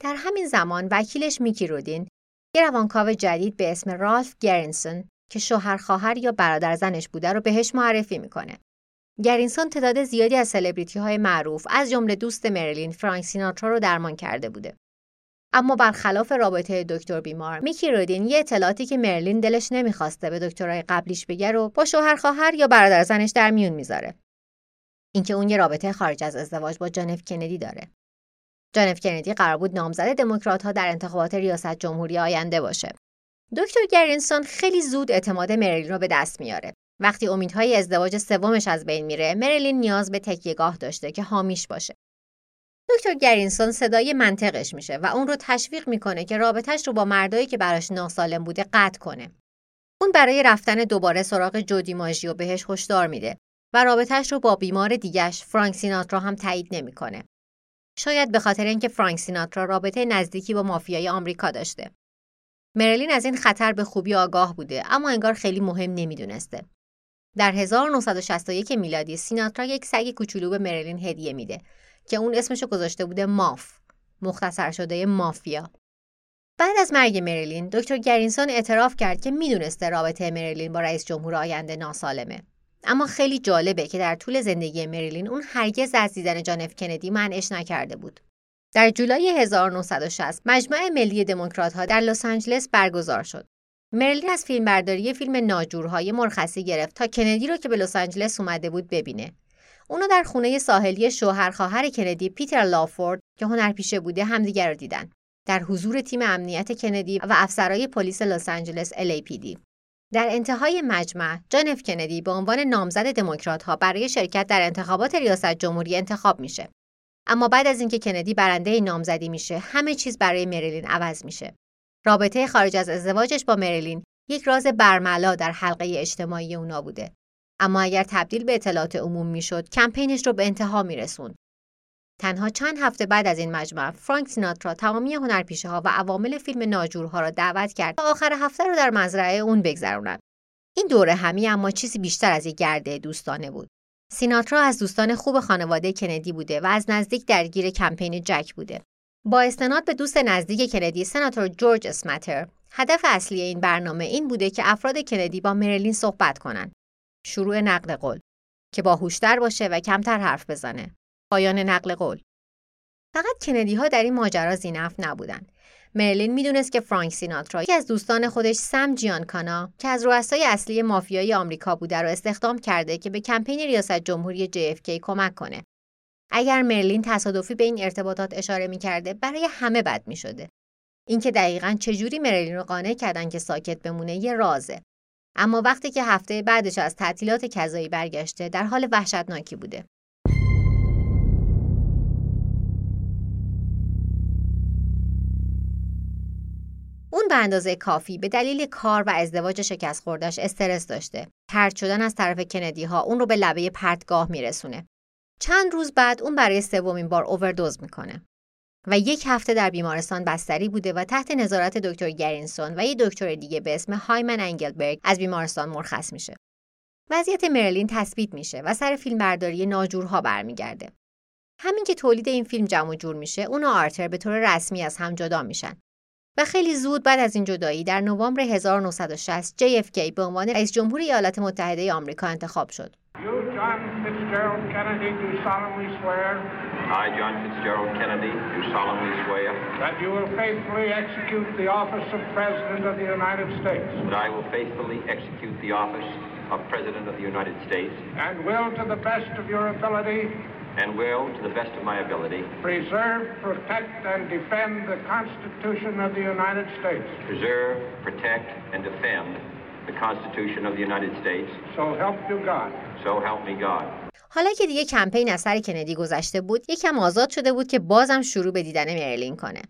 در همین زمان وکیلش میکی رودین یه روانکاو جدید به اسم رالف گرینسون که شوهر خواهر یا برادر زنش بوده رو بهش معرفی می‌کنه. گرینسون تعداد زیادی از سلبریتی های معروف از جمله دوست مرلین فرانک سیناترا رو درمان کرده بوده. اما برخلاف رابطه دکتر بیمار میکی رودین یه اطلاعاتی که مرلین دلش نمی‌خواسته به دکترای قبلیش بگه رو با شوهر خواهر یا برادر زنش در میون می‌ذاره. اینکه اون یه رابطه خارج از ازدواج با جانف کندی داره. جانف کندی قرار بود نامزد دموکرات ها در انتخابات ریاست جمهوری آینده باشه. دکتر گرینسون خیلی زود اعتماد مرلین رو به دست میاره. وقتی امیدهای ازدواج سومش از بین میره مرلین نیاز به تکیهگاه داشته که حامیش باشه. دکتر گرینسون صدای منطقش میشه و اون رو تشویق می‌کنه که رابطش رو با مردایی که براش ناسالم بوده قطع کنه. اون برای رفتن دوباره سراغ جودی ماژیو بهش هشدار میده و رابطش رو با بیمار دیگش فرانک سیناترا هم تایید نمی‌کنه. شاید به خاطر اینکه فرانک سیناترا رابطه نزدیکی با مافیای آمریکا داشته. مرلین از این خطر به خوبی آگاه بوده اما انگار خیلی مهم نمی‌دونسته. در 1961 میلادی سیناترا یک سگ کوچولو به مرلین هدیه میده که اون اسمشو گذاشته بوده ماف مختصر شده مافیا. بعد از مرگ مریلین دکتر گرینسون اعتراف کرد که می‌دونسته رابطه مریلین با رئیس جمهور آینده ناسالمه. اما خیلی جالبه که در طول زندگی مریلین اون هرگز از دیدن جان اف کندی منعش نکرده بود. در جولای 1960 مجمع ملی دموکرات ها در لس آنجلس برگزار شد. مریلین از فیلمبرداری فیلم ناجورهای مرخصی گرفت تا کندی رو که به لس آنجلس اومده بود ببینه. اونو در خونه ساحلی شوهر خواهر کندی پیتر لافورد که هنرپیشه بوده همدیگر رو دیدن در حضور تیم امنیت کندی و افسرهای پلیس لس آنجلس LAPD. در انتهای مجمع جان اف کندی به عنوان نامزد دموکرات ها برای شرکت در انتخابات ریاست جمهوری انتخاب میشه. اما بعد از اینکه کندی برنده نامزدی میشه، همه چیز برای مریلین عوض میشه. رابطه خارج از ازدواجش با مریلین یک راز برملا در حلقه اجتماعی اونا بوده. اما اگر تبدیل به اطلاعات عموم می‌شد کمپینش رو به انتها میرسوند. تنها چند هفته بعد از این مجمع فرانک سیناترا تمامی هنرپیشه ها و عوامل فیلم ناجورها را دعوت کرد تا آخر هفته رو در مزرعه اون بگذرونند این دوره همی اما چیزی بیشتر از یک گرده دوستانه بود. سیناترا از دوستان خوب خانواده کندی بوده و از نزدیک درگیر کمپین جک بوده. با استناد به دوست نزدیک کندی سناتور جورج اسمتر هدف اصلی این برنامه این بوده که افراد کندی با مریلین صحبت کنند. شروع نقل قول که باهوشتر باشه و کمتر حرف بزنه. پایان نقل قول. فقط کندی ها در این ماجرا زینف نبودن. مرلین می‌دونست که فرانک سیناترا یکی از دوستان خودش سم جیانکانا که از رؤسای اصلی مافیای آمریکا بوده رو استخدام کرده که به کمپین ریاست جمهوری JFK کمک کنه. اگر مرلین تصادفی به این ارتباطات اشاره می‌کرده برای همه بد می‌شده. اینکه دقیقا چجوری مرلین رو قانع کردن که ساکت بمونه یه رازه. اما وقتی که هفته بعدش از تعطیلات کذایی برگشته در حال وحشتناکی بوده. اون به اندازه کافی به دلیل کار و ازدواج شکست خوردش استرس داشته. پرت شدن از طرف کندی ها اون رو به لبه پرتگاه میرسونه. چند روز بعد اون برای سومین بار اووردوز می‌کنه. و یک هفته در بیمارستان بستری بوده و تحت نظارت دکتر گرینسون و یک دکتر دیگه به اسم هایمن انگلبرگ از بیمارستان مرخص میشه. وضعیت مرلین تثبیت میشه و سر فیلم برداری ناجورها برمیگرده. همین که تولید این فیلم جمع جور میشه، اون و آرتر به طور رسمی از هم جدا میشن. و خیلی زود بعد از این جدایی در نوامبر 1960 JFK به عنوان رئیس جمهور ایالات متحده آمریکا انتخاب شد. I, John Fitzgerald Kennedy, do solemnly swear that you will faithfully execute the office of President of the United States that I will faithfully execute the office of President of the United States and will, to the best of your ability, and will, to the best of my ability, preserve, protect, and defend the Constitution of the United States. preserve, protect, and defend the Constitution of the United States. So help you God. So help me God. حالا که دیگه کمپین از سر کندی گذشته بود یکم آزاد شده بود که بازم شروع به دیدن مرلین کنه.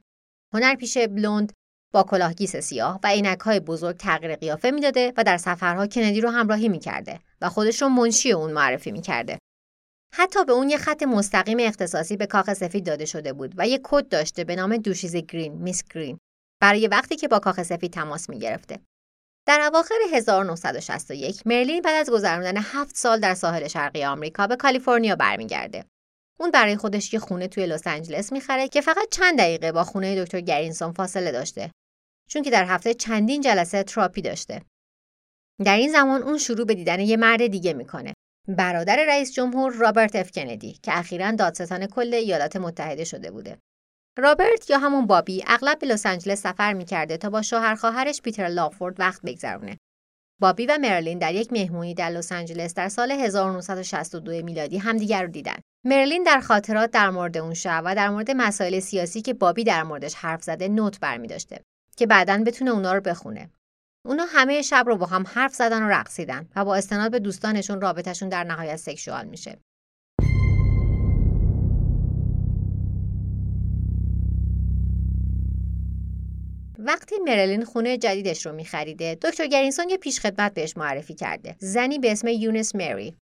هنرپیشه بلوند با کلاهگیس سیاه و عینک‌های بزرگ تغییر قیافه می‌داده و در سفرها کندی رو همراهی می‌کرده و خودش رو منشی اون معرفی می‌کرده. حتی به اون یه خط مستقیم اختصاصی به کاخ سفید داده شده بود و یه کد داشته به نام دوشیز گرین میس گرین برای وقتی که با کاخ سفید تماس می‌گرفته. در اواخر 1961 مرلین بعد از گذراندن هفت سال در ساحل شرقی آمریکا به کالیفرنیا برمیگرده. اون برای خودش یه خونه توی لس آنجلس می‌خره که فقط چند دقیقه با خونه دکتر گرینسون فاصله داشته. چون که در هفته چندین جلسه تراپی داشته. در این زمان اون شروع به دیدن یه مرد دیگه می‌کنه. برادر رئیس جمهور رابرت اف کندی که اخیرا دادستان کل ایالات متحده شده بوده. رابرت یا همون بابی اغلب به لس آنجلس سفر می‌کرده تا با شوهر خواهرش پیتر لافورد وقت بگذرونه. بابی و مرلین در یک مهمونی در لس آنجلس در سال 1962 میلادی همدیگر رو دیدن. مرلین در خاطرات در مورد اون شب و در مورد مسائل سیاسی که بابی در موردش حرف زده نوت برمی داشته که بعدا بتونه اونا رو بخونه. اونا همه شب رو با هم حرف زدن و رقصیدن و با استناد به دوستانشون رابطهشون در نهایت سکشوال میشه. وقتی مرلین خونه جدیدش رو میخریده دکتر گرینسون یه پیشخدمت بهش معرفی کرده. زنی به اسم یونیس مری.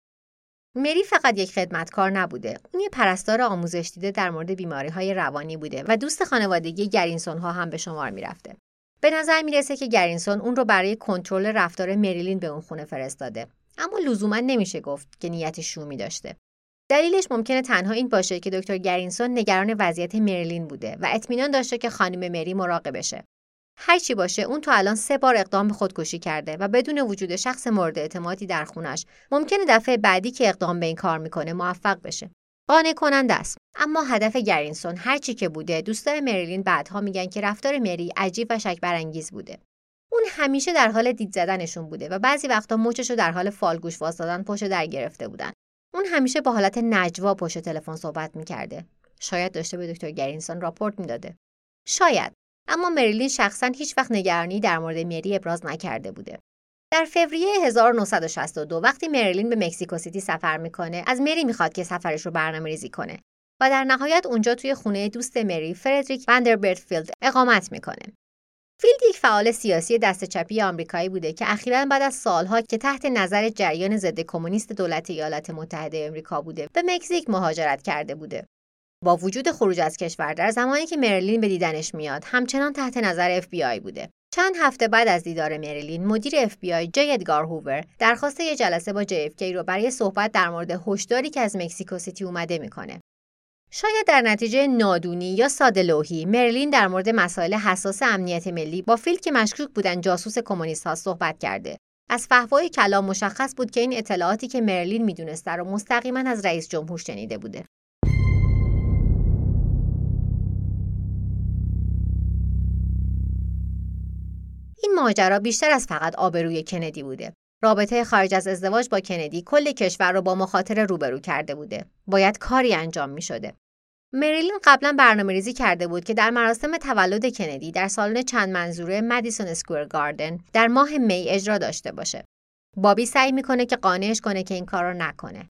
مری فقط یک خدمتکار نبوده. اون یه پرستار آموزش دیده در مورد بیماری های روانی بوده و دوست خانوادگی گرینسون ها هم به شمار می‌رفته. به نظر می‌رسه که گرینسون اون رو برای کنترل رفتار مریلین به اون خونه فرستاده. اما لزوما نمیشه گفت که نیت شومی داشته. دلیلش ممکنه تنها این باشه که دکتر گرینسون نگران وضعیت مریلین بوده و اطمینان داشته که خانم مری مراقبشه هرچی باشه اون تا الان سه بار اقدام به خودکشی کرده و بدون وجود شخص مورد اعتمادی در خونش ممکنه دفعه بعدی که اقدام به این کار می‌کنه موفق بشه. قانع کننده است. اما هدف گرینسون هرچی که بوده دوستای مریلین بعدها میگن که رفتار مری عجیب و شک برانگیز بوده. اون همیشه در حال دید زدنشون بوده و بعضی وقتا مچش رو در حال فالگوش واسدادن پشت در گرفته بودن. اون همیشه با حالت نجوا پشت تلفن صحبت می‌کرده. شاید داشته به دکتر گرینسون راپورت می‌داده. شاید. اما مریلین شخصا هیچ وقت نگرانی در مورد مری ابراز نکرده بوده. در فوریه 1962 وقتی مریلین به مکزیکو سیتی سفر می‌کنه از مری می‌خواد که سفرش رو برنامه ریزی کنه و در نهایت اونجا توی خونه دوست مری فردریک وندربیلت فیلد اقامت می‌کنه. فیلد یک فعال سیاسی دست چپی آمریکایی بوده که اخیرا بعد از سالها که تحت نظر جریان ضد کمونیست دولت ایالات متحده آمریکا بوده به مکزیک مهاجرت کرده بوده. با وجود خروج از کشور در زمانی که مرلین به دیدنش میاد همچنان تحت نظر FBI بوده. چند هفته بعد از دیدار مرلین مدیر FBI جی ادگار هوور درخواست یه جلسه با JFK رو برای صحبت در مورد هشداری که از مکزیکو سیتی اومده می‌کنه. شاید در نتیجه نادونی یا ساده‌لوحی مرلین در مورد مسائل حساس امنیت ملی با فیلد که مشکوک بودن جاسوس کمونیست ها صحبت کرده. از فحوای کلام مشخص بود که این اطلاعاتی که مرلین می‌دونسته رو مستقیما از رئیس جمهور شنیده بوده. این ماجرا بیشتر از فقط آبروی کندی بوده. رابطه خارج از ازدواج با کندی کل کشور رو با مخاطره روبرو کرده بوده. باید کاری انجام می شده. مریلین قبلا برنامه ریزی کرده بود که در مراسم تولد کندی در سالن چند منظوره مدیسون اسکوئر گاردن در ماه می اجرا داشته باشه. بابی سعی می‌کنه که قانعش کنه که این کار رو نکنه.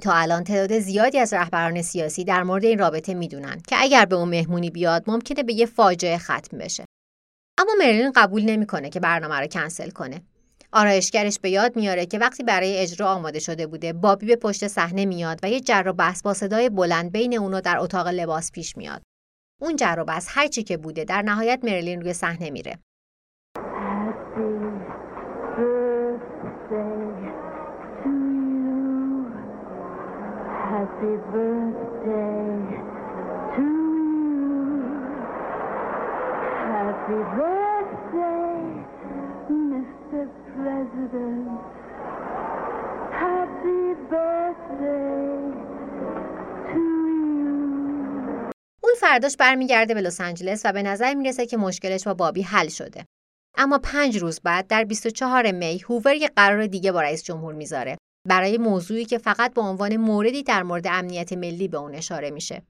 تا الان تعداد زیادی از رهبران سیاسی در مورد این رابطه می‌دونن که اگر به اون مهمونی بیاد ممکنه به یه فاجعه ختم بشه. اما مرلین قبول نمی‌کنه که برنامه رو کنسل کنه. آرایشگرش به یاد میاره که وقتی برای اجرا آماده شده بوده بابی به پشت صحنه میاد و یه جر و بحث با صدای بلند بین اونو در اتاق لباس پیش میاد. اون جر و بحث هر چی که بوده در نهایت مرلین روی صحنه میره. Happy birthday Happy birthday, Mr. President. Happy birthday فرداش برمیگرده به لس آنجلس و به نظر می‌رسه که مشکلش با بابی حل شده. اما پنج روز بعد در 24 می هوور یه قرار دیگه با رئیس جمهور می‌ذاره برای موضوعی که فقط به عنوان موردی در مورد امنیت ملی به اون اشاره میشه.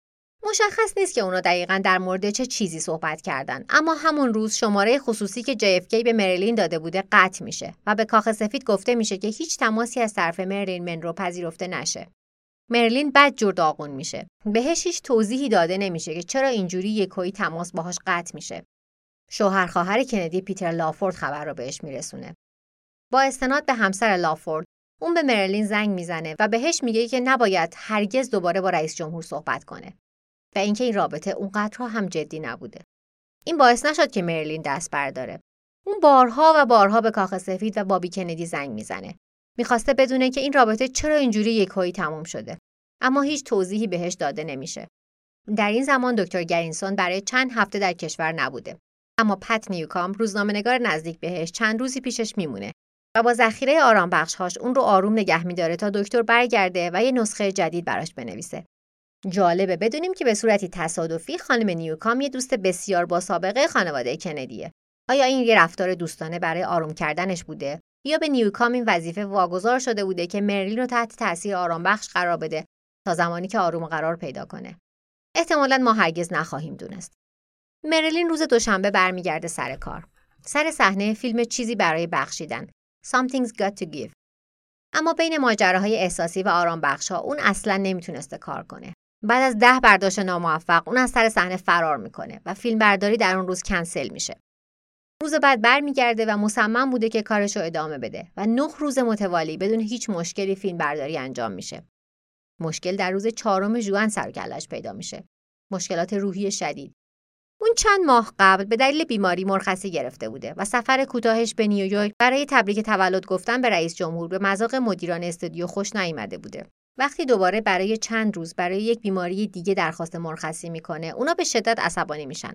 مشخص نیست که اونا دقیقا در مورد چه چیزی صحبت کردن. اما همون روز شماره خصوصی که JFK به مریلین داده بوده قطع میشه و به کاخ سفید گفته میشه که هیچ تماسی از طرف مریلین منرو پذیرفته نشه. مرلین بد جور داغون میشه. بهش هیچ توضیحی داده نمیشه که چرا اینجوری یکویی تماس باهاش قطع میشه. شوهر خواهر کندی پیتر لافورد خبر رو بهش میرسونه. با استناد به همسر لافورد اون به مرلین زنگ می‌زنه و بهش میگه که نباید هرگز دوباره با رئیس جمهور صحبت کنه. و اینکه این رابطه اونقدرها هم جدی نبوده. این باعث نشد که مرلین دست برداره. اون بارها و بارها به کاخ سفید و بابی کندی زنگ می‌زنه. می‌خواسته بدونه که این رابطه چرا اینجوری یکهایی تموم شده. اما هیچ توضیحی بهش داده نمیشه. در این زمان دکتر گرینسون برای چند هفته در کشور نبوده. اما پت نیوکام روزنامه‌نگار نزدیک بهش چند روزی پیشش میمونه و با ذخیره آرام بخشهاش اون رو آروم نگه میداره تا دکتر برگرده و یه نسخه جدید براش بنویسه. جالبه بدونیم که به صورتی تصادفی خانم نیوکام یه دوست بسیار با سابقه خانواده کندیه. آیا این یه رفتار دوستانه برای آروم کردنش بوده یا به نیوکام این وظیفه واگذار شده بوده که مرلین رو تحت تاثیر آرام بخش قرار بده تا زمانی که آروم قرار پیدا کنه. احتمالا ما هرگز نخواهیم دونست. مرلین روز دوشنبه برمیگرده سر کار. سر صحنه فیلم چیزی برای بخشیدن. Something's got to give. اما بین ماجراهای احساسی و آرام بخش ها اون اصلا نمی‌تونسته کار کنه. بعد از ده برداشت ناموفق اون از سر صحنه فرار می‌کنه و فیلم برداری در اون روز کنسل میشه. روز بعد برمیگرده و مصمم بوده که کارش رو ادامه بده و نه روز متوالی بدون هیچ مشکلی فیلم برداری انجام میشه. مشکل در روز چهارم ژوئن سرکلش پیدا میشه. مشکلات روحی شدید. اون چند ماه قبل به دلیل بیماری مرخصی گرفته بوده و سفر کوتاهش به نیویورک برای تبریک تولد گفتن به رئیس جمهور به مذاق مدیران استودیو خوش نیامده بوده. وقتی دوباره برای چند روز برای یک بیماری دیگه درخواست مرخصی می‌کنه اونا به شدت عصبانی میشن.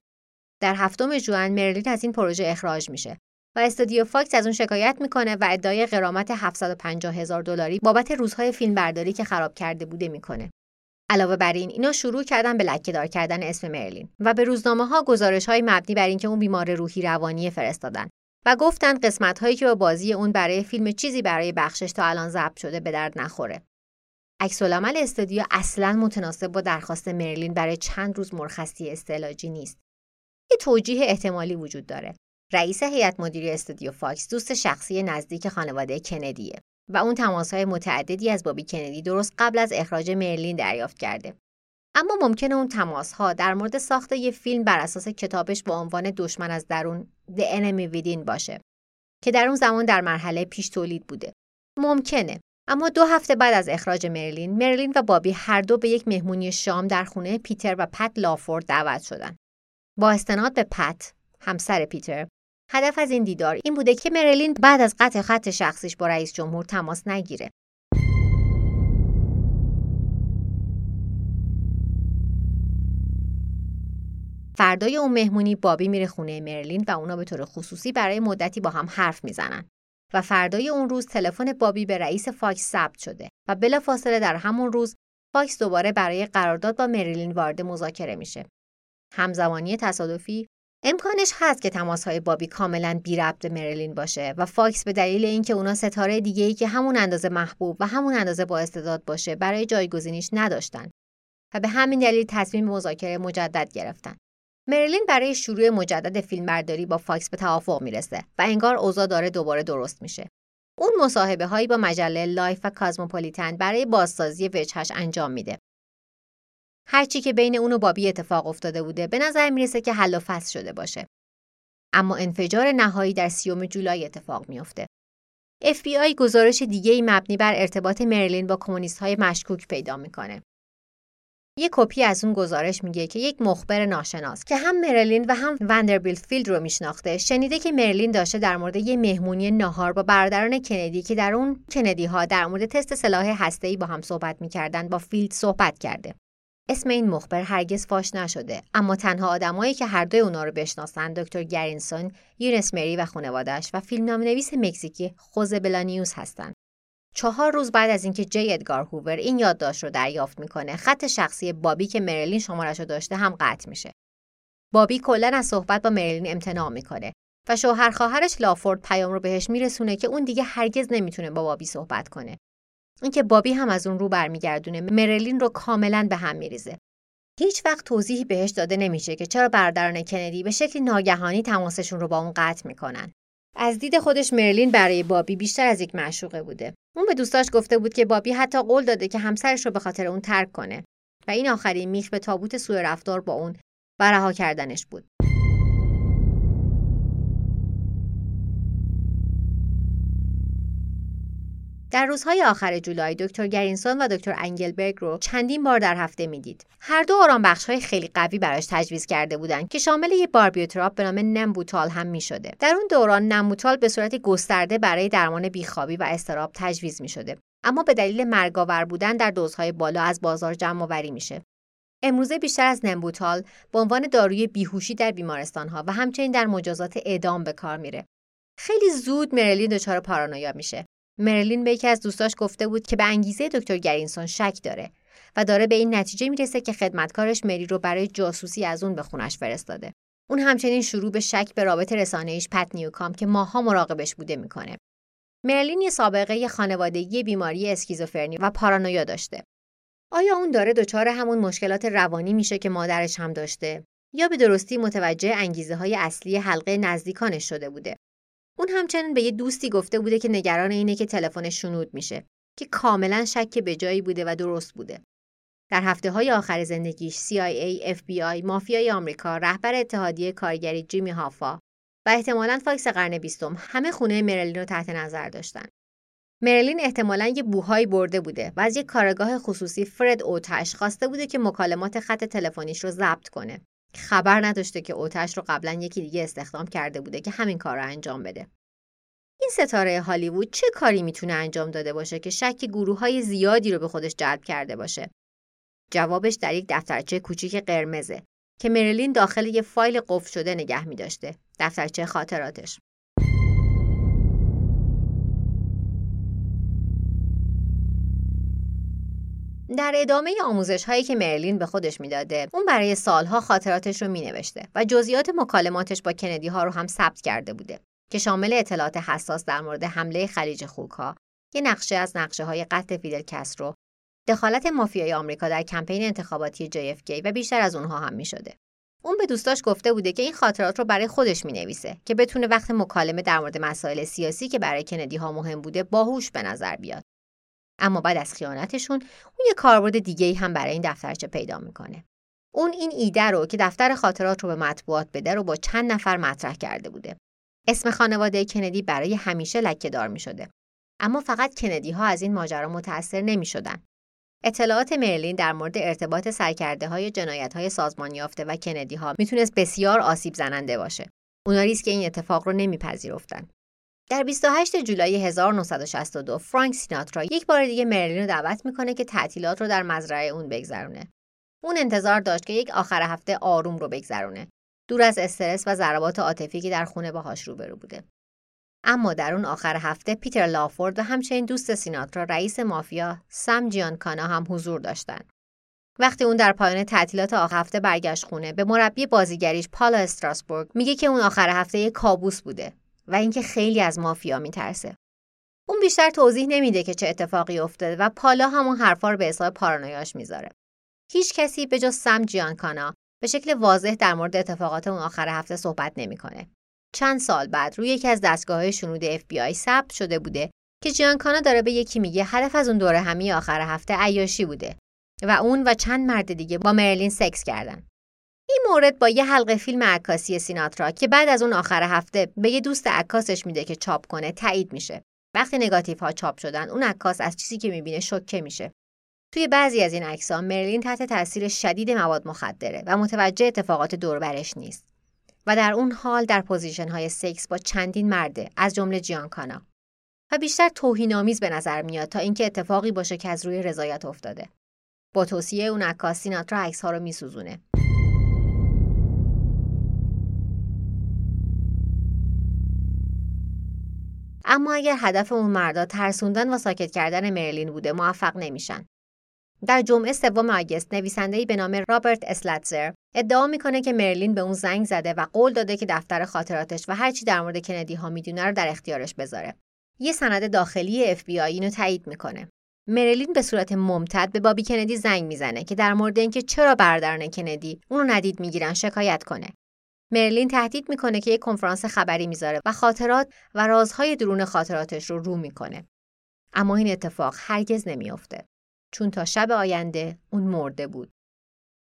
در هفتم ژوئن مرلین از این پروژه اخراج میشه و استودیو فاکس از اون شکایت می‌کنه و ادعای غرامت 750 هزار دلاری بابت روزهای فیلم برداری که خراب کرده بوده می‌کنه. علاوه بر این اینا شروع کردن به لکهدار کردن اسم مرلین و به روزنامه ها گزارش های مبنی بر اینکه اون بیمار روحی روانی فرستادن و گفتن قسمت هایی که با بازی اون برای فیلم چیزی برای بخشش تا الان ضبط شده به درد نخوره. عکسالعمل استودیو اصلا متناسب با درخواست مرلین برای چند روز مرخصی استعلاجی نیست. یه توجیه احتمالی وجود داره. رئیس هیئت مدیره استودیو فاکس دوست شخصی نزدیک خانواده کندیه و اون تماسهای متعددی از بابی کندی درست قبل از اخراج مرلین دریافت کرده. اما ممکنه اون تماسها در مورد ساخت یه فیلم بر اساس کتابش با عنوان دشمن از درون The Enemy Within باشه که در اون زمان در مرحله پیش تولید بوده. ممکنه اما دو هفته بعد از اخراج مرلین، مرلین و بابی هر دو به یک مهمونی شام در خونه پیتر و پت لافورد دعوت شدند. با استناد به پت، همسر پیتر، هدف از این دیدار این بوده که مرلین بعد از قطع خط شخصیش با رئیس جمهور تماس نگیره. فردای اون مهمونی بابی میره خونه مرلین و اونا به طور خصوصی برای مدتی با هم حرف می‌زنن. و فردای اون روز تلفن بابی به رئیس فاکس ثبت شده و بلافاصله در همون روز فاکس دوباره برای قرارداد با مریلین وارد مذاکره میشه. همزمانی تصادفی امکانش هست که تماسهای بابی کاملا بی ربط به مریلین باشه و فاکس به دلیل اینکه اونا ستاره دیگه ای که همون اندازه محبوب و همون اندازه با استعداد باشه برای جایگزینیش نداشتن و به همین دلیل تصمیم مذاکره مجدد گرفتن. مرلین برای شروع مجدد فیلمبرداری با فاکس به توافق می‌رسه و انگار اوضاع داره دوباره درست میشه. اون مصاحبه هایی با مجله لایف و کازموپولیتن برای بازسازی وجهش انجام میده. هرچی که بین اون و بابی اتفاق افتاده بوده به نظر می‌رسه که حل و فصل شده باشه. اما انفجار نهایی در سیوم جولای اتفاق میافته. FBI گزارش دیگه ای مبنی بر ارتباط مرلین با کمونیست های مشکوک پیدا می‌کنه. یه کپی از اون گزارش میگه که یک مخبر ناشناس که هم مرلین و هم وندربیلت فیلد رو میشناخته شنیده که مرلین داشته در مورد یه مهمونی ناهار با برادران کندی که در اون کندی ها در مورد تست سلاح هسته‌ای با هم صحبت می‌کردن با فیلد صحبت کرده اسم این مخبر هرگز فاش نشده اما تنها آدمایی که هر دوی اونا رو بشناسن دکتر گرینسون، یونس مری و خانوادش و فیلمنامه‌نویس مکزیکی خوزه بلانیوس هستند. چهار روز بعد از اینکه جی ادگار هوور این یادداشت رو دریافت می‌کنه خط شخصی بابی که مرلین شمارش رو داشته هم قطع میشه. بابی کلا از صحبت با مرلین امتناع می‌کنه و شوهر خواهرش لافورد پیام رو بهش میرسونه که اون دیگه هرگز نمی‌تونه با بابی صحبت کنه. اینکه بابی هم از اون رو برمیگردونه مرلین رو کاملا به هم میریزه. هیچ وقت توضیحی بهش داده نمیشه که چرا برادران کندی به شکلی ناگهانی تماسشون رو با اون قطع می‌کنن. از دید خودش مرلین برای بابی بیشتر از یک معشوقه بوده. اون به دوستاش گفته بود که بابی حتی قول داده که همسرش رو به خاطر اون ترک کنه. و این آخرین میخ به تابوت سوء رفتار با اون و رها کردنش بود. در روزهای آخر جولای دکتر گرینسون و دکتر انگلبرگ رو چندین بار در هفته می‌دید. هر دو آرام های خیلی قوی براش تجویز کرده بودند که شامل یک باربیوتراپ به نام نمبوتال هم می شده. در اون دوران نمبوتال به صورت گسترده برای درمان بیخوابی و استراب تجویز می شده. اما به دلیل مرگاور بودن در دوزهای بالا از بازار جمع آوری میشه. امروزه بیشتر از نمبوتال به عنوان داروی بیهوشی در بیمارستان ها و همچنین در مجازات اعدام به کار میره. خیلی زود مرلین دچار پارانویا میشه مرلین به یکی از دوستاش گفته بود که به انگیزه دکتر گرینسون شک داره و داره به این نتیجه می‌رسه که خدمتکارش مری رو برای جاسوسی از اون به خونش فرستاده. اون همچنین شروع به شک به رابط رسانه‌ایش پت نیوکام که ماها مراقبش بوده می‌کنه. مرلین یه سابقه خانوادگی بیماری اسکیزوفرنی و پارانویا داشته. آیا اون داره دچار همون مشکلات روانی میشه که مادرش هم داشته یا به درستی متوجه انگیزه های اصلی حلقه نزدیکانش شده بوده اون همچنین به یه دوستی گفته بوده که نگران اینه که تلفنش شنود میشه که کاملا شک به جایی بوده و درست بوده. در هفته های آخر زندگیش CIA, FBI، مافیای آمریکا، رهبر اتحادیه کارگری جیمی هافا و احتمالا فاکس قرن بیستم همه خونه مرلین رو تحت نظر داشتن. مرلین احتمالا یه بوهایی برده بوده و از یک کارگاه خصوصی فرد اوتش خواسته بوده که مکالمات خط تلفنیش رو ضبط کنه خبر نداشته که اوتش رو قبلا یکی دیگه استخدام کرده بوده که همین کار رو انجام بده. این ستاره هالیوود چه کاری می‌تونه انجام داده باشه که شک گروه های زیادی رو به خودش جلب کرده باشه؟ جوابش در یک دفترچه کوچیک قرمزه که مریلین داخل یه فایل قفل شده نگه می داشته. دفترچه خاطراتش. در ادامه آموزش هایی که مرلین به خودش می‌داده اون برای سالها خاطراتش رو مینوشته و جزئیات مکالماتش با کندی ها رو هم ثبت کرده بوده که شامل اطلاعات حساس در مورد حمله خلیج خوکها یه نقشه از نقشه های قتل فیدل کسترو دخالت مافیای آمریکا در کمپین انتخاباتی JFK و بیشتر از اونها هم می شده. اون به دوستاش گفته بوده که این خاطرات رو برای خودش می نویسه که بتونه وقت مکالمه در مورد مسائل سیاسی که برای کندی ها مهم بوده باهوش به نظر بیاد. اما بعد از خیانتشون اون یه کاربرد دیگه هم برای این دفترچه پیدا می‌کنه. اون این ایده رو که دفتر خاطرات رو به مطبوعات بده رو با چند نفر مطرح کرده بوده. اسم خانواده کندی برای همیشه لکه دار می شده. اما فقط کندی ها از این ماجرا متأثر نمی شدن. اطلاعات مرلین در مورد ارتباط سرکرده های جنایت های سازمان یافته و کندی ها می‌تونست بسیار آسیب زننده باشه. اونا ریسک این اتفاق رو نمیپذیرفتن. در 28 جولای 1962 فرانک سیناترا یک بار دیگه مرلین رو دعوت می‌کنه که تعطیلات رو در مزرعه اون بگذرونه. اون انتظار داشت که یک آخر هفته آروم رو بگذرونه. دور از استرس و ضربات عاطفی که در خونه باهاش روبرو بوده. اما در اون آخر هفته پیتر لافورد و همچنین دوست سیناترا رئیس مافیا سم جیانکانا هم حضور داشتند. وقتی اون در پایان تعطیلات آخر هفته برگشت خونه به مربی بازیگریش پالا استراسبورگ میگه که اون آخر هفته یک کابوس بوده و اینکه خیلی از مافیا میترسه. اون بیشتر توضیح نمیده که چه اتفاقی افتاده و پالا همون حرفا رو به حساب پارانویاش می‌ذاره. هیچ کسی به جز سم جیانکانا به شکل واضح در مورد اتفاقات اون آخر هفته صحبت نمی‌کنه. چند سال بعد روی یکی از دستگاه شنود FBI ثبت شده بوده که جیانکانا داره به یکی میگه هدف از اون دوره همی آخر هفته عیاشی بوده و اون و چند مرد دیگه با مرلین سکس کردن. این مورد با یه حلقه فیلم عکاسی سیناترا که بعد از اون آخر هفته به یه دوست عکاسش میده که چاپ کنه تایید میشه. وقتی نگاتیو ها چاپ شدن اون عکاس از چیزی که می‌بینه شوکه میشه. توی بعضی از این عکس‌ها مرلین تحت تاثیر شدید مواد مخدره و متوجه اتفاقات دوربرش نیست. و در اون حال در position های سکس با چندین مرده از جمله جیانکانا و بیشتر توهینآمیز به نظر میاد تا اینکه اتفاقی باشه که از روی رضایت افتاده. با توصیه اون عکاس سیناترا عکس ها رو میسوزونه اما اگر هدف اون مردا ترسوندن و ساکت کردن مرلین بوده موفق نمیشن در جمعه سوم آگست نویسنده‌ای به نام رابرت اسلاتزر ادعا می‌کنه که مرلین به اون زنگ زده و قول داده که دفتر خاطراتش و هرچی در مورد کندی ها می‌دونه رو در اختیارش بذاره. یه سند داخلی اف بی آی اینو تایید می‌کنه. مرلین به صورت ممتد به بابی کندی زنگ می‌زنه که در مورد اینکه چرا برادران کندی اونو ندید می‌گیرن شکایت کنه. مرلین تهدید می‌کنه که یک کنفرانس خبری می‌ذاره و خاطرات و رازهای درون خاطراتش رو رو می‌کنه. اما این اتفاق هرگز نمیافته. چون تا شب آینده اون مرده بود.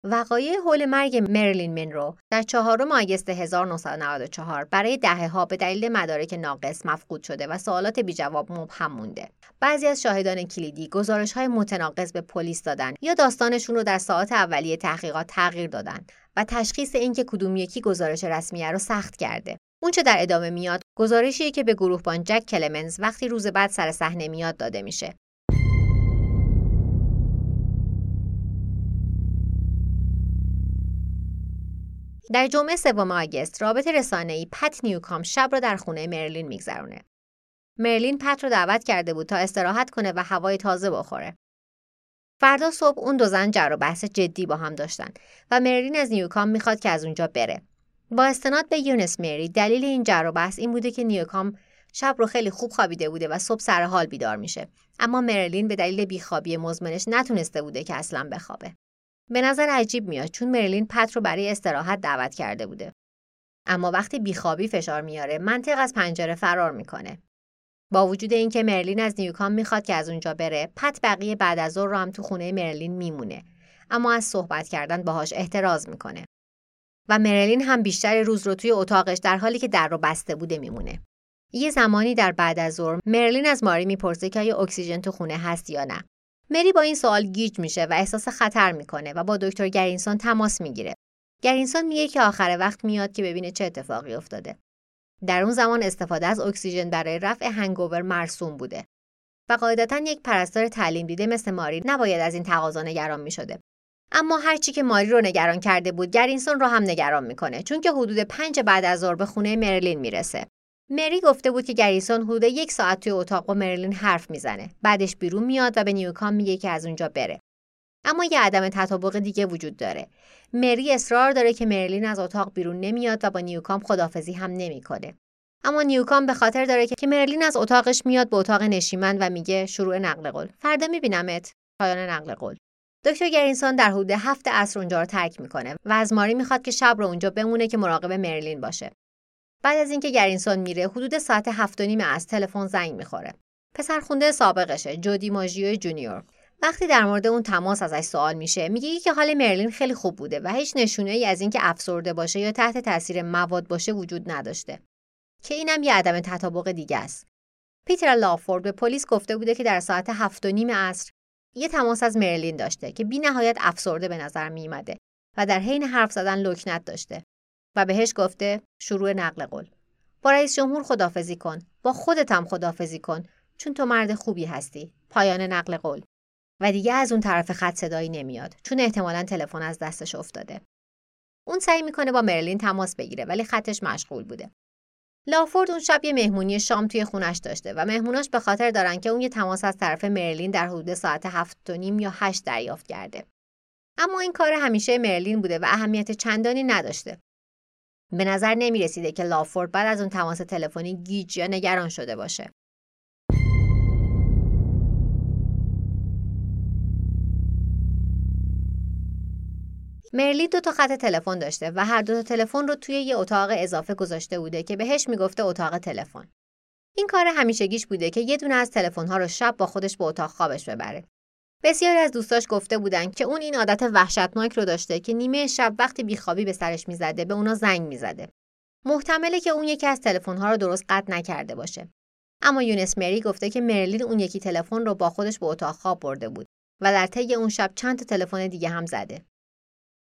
وقایع حول مرگ مرلین منرو در چهارم آگست 1994 برای دهه ها به دلیل مدارک ناقص مفقود شده و سوالات بی جواب مبهم مونده. بعضی از شاهدان کلیدی گزارش های متناقض به پلیس دادن یا داستانشون رو در ساعات اولیه تحقیقات تغییر دادن و تشخیص اینکه کدوم یکی گزارش رسمیه رو سخت کرده. اونچه در ادامه میاد گزارشیه که به گروهبان جک کلمنز وقتی روز بعد سر صحنه میاد داده میشه در جمعه سوم آگست رابط رسانه‌ای پت نیوکام شب را در خونه مرلین میگذرونه. مرلین پت رو دعوت کرده بود تا استراحت کنه و هوای تازه بخوره. فردا صبح اون دو زن جر و بحث جدی با هم داشتن و مرلین از نیوکام می‌خواد که از اونجا بره. با استناد به یونس مری دلیل این جر و بحث این بوده که نیوکام شب رو خیلی خوب خوابیده بوده و صبح سر حال بیدار میشه اما مرلین به دلیل بیخوابی مزمنش نتونسته بوده که اصلا بخوابه به نظر عجیب میاد چون مرلین پت رو برای استراحت دعوت کرده بوده. اما وقتی بیخوابی فشار میاره منطق از پنجره فرار می‌کنه. با وجود اینکه مرلین از نیوکام می‌خواد که از اونجا بره، پت بقیه بعد از ظهر رو هم تو خونه مرلین میمونه. اما از صحبت کردن باهاش احتراز می‌کنه. و مرلین هم بیشتر روز رو توی اتاقش در حالی که در رو بسته بوده میمونه. یه زمانی در بعد از ظهر مرلین از ماری می‌پرسه که آیا اکسیژن تو خونه هست یا نه. مری با این سوال گیج میشه و احساس خطر می‌کنه و با دکتر گرینسون تماس می‌گیره. گرینسون میگه که آخر وقت میاد که ببینه چه اتفاقی افتاده. در اون زمان استفاده از اکسیژن برای رفع hangover مرسوم بوده. و قاعدتا یک پرستار تعلیم دیده مثل ماری نباید از این تقاضا نگران می‌شده. اما هرچی که ماری رو نگران کرده بود گرینسون رو هم نگران می‌کنه چون که حدود پنج بعد از ظهر به خونه مرلین می‌رسه مری گفته بود که گرینسون حدود یک ساعت توی اتاق با مرلین حرف می‌زنه. بعدش بیرون میاد و به نیوکام میگه که از اونجا بره. اما یه عدم تطابق دیگه وجود داره. مری اصرار داره که مرلین از اتاق بیرون نمیاد و با نیوکام خدافزی هم نمی‌کنه. اما نیوکام به خاطر داره که مرلین از اتاقش میاد به اتاق نشیمن و میگه شروع نقل قول. فردا میبینمت. پایان نقل قول. دکتر گرینسون در حدود هفت عصر اونجا رو ترک می‌کنه و از ماری می‌خواد که شب رو اونجا بمونه که مراقب مرلین باشه. بعد از اینکه گرینسون میره حدود ساعت هفت و نیم از تلفن زنگ می‌خوره پسر خونده سابقشه جودی ماژیو جونیور وقتی در مورد اون تماس ازش سوال میشه میگه که حال مرلین خیلی خوب بوده و هیچ نشونه ای از اینکه افسرده باشه یا تحت تاثیر مواد باشه وجود نداشته. که اینم یه عدم تطابق دیگه است. پیتر لافورد به پلیس گفته بوده که در ساعت هفت و نیم عصر یه تماس از مرلین داشته که بی نهایت افسرده به نظر میمده و در حین حرف زدن لکنت داشته و بهش گفته شروع نقل قول. با رئیس جمهور خدافزی کن با خودت هم خدافزی کن چون تو مرد خوبی هستی. پایان نقل قول. و دیگه از اون طرف خط صدایی نمیاد چون احتمالا تلفن از دستش افتاده. اون سعی می‌کنه با مرلین تماس بگیره ولی خطش مشغول بوده. لافورد اون شب یه مهمونی شام توی خونش داشته و مهموناش به خاطر دارن که اون یه تماس از طرف مرلین در حدود ساعت هفت و نیم یا هشت دریافت کرده. اما این کار همیشه مرلین بوده و اهمیت چندانی نداشته. به نظر نمی رسیده که لافورد بعد از اون تماس تلفنی گیج یا نگران شده باشه. مرلی دو تا خط تلفن داشته و هر دو تا تلفن رو توی یه اتاق اضافه گذاشته بوده که بهش می‌گفته اتاق تلفن. این کار همیشگیش بوده که یه دونه از تلفن‌ها رو شب با خودش به اتاق خوابش ببره. بسیاری از دوستاش گفته بودن که اون این عادت وحشتناک رو داشته که نیمه شب وقتی بیخوابی به سرش می‌زده به اونا زنگ می‌زده. محتمله که اون یکی از تلفن‌ها رو درست قطع نکرده باشه. اما یونس مری گفته که مرلین اون یکی تلفن رو با خودش به اتاق خواب برده بود و در طی اون شب چند تا تلفن دیگه هم زده.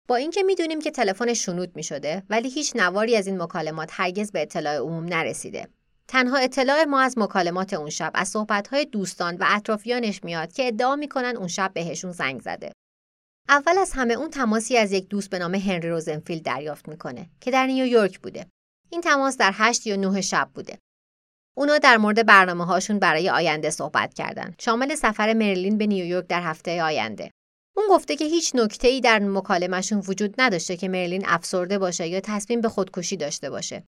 با اینکه می‌دونیم که تلفن شنود می‌شده ولی هیچ نواری از این مکالمات هرگز به اطلاع عموم نرسیده. تنها اطلاع ما از مکالمات اون شب از صحبتهای دوستان و اطرافیانش میاد که ادعا می‌کنن اون شب بهشون زنگ زده. اول از همه اون تماسی از یک دوست به نام هنری روزنفیلد دریافت می‌کنه که در نیویورک بوده. این تماس در 8 یا 9 شب بوده. اونا در مورد برنامه هاشون برای آینده صحبت کردن. شامل سفر مرلین به نیویورک در هفته آینده. اون گفته که هیچ نکته ای در مکالمهشون وجود نداشته که مرلین افسرده باشه یا تصمیم به خودکشی داشته باشه.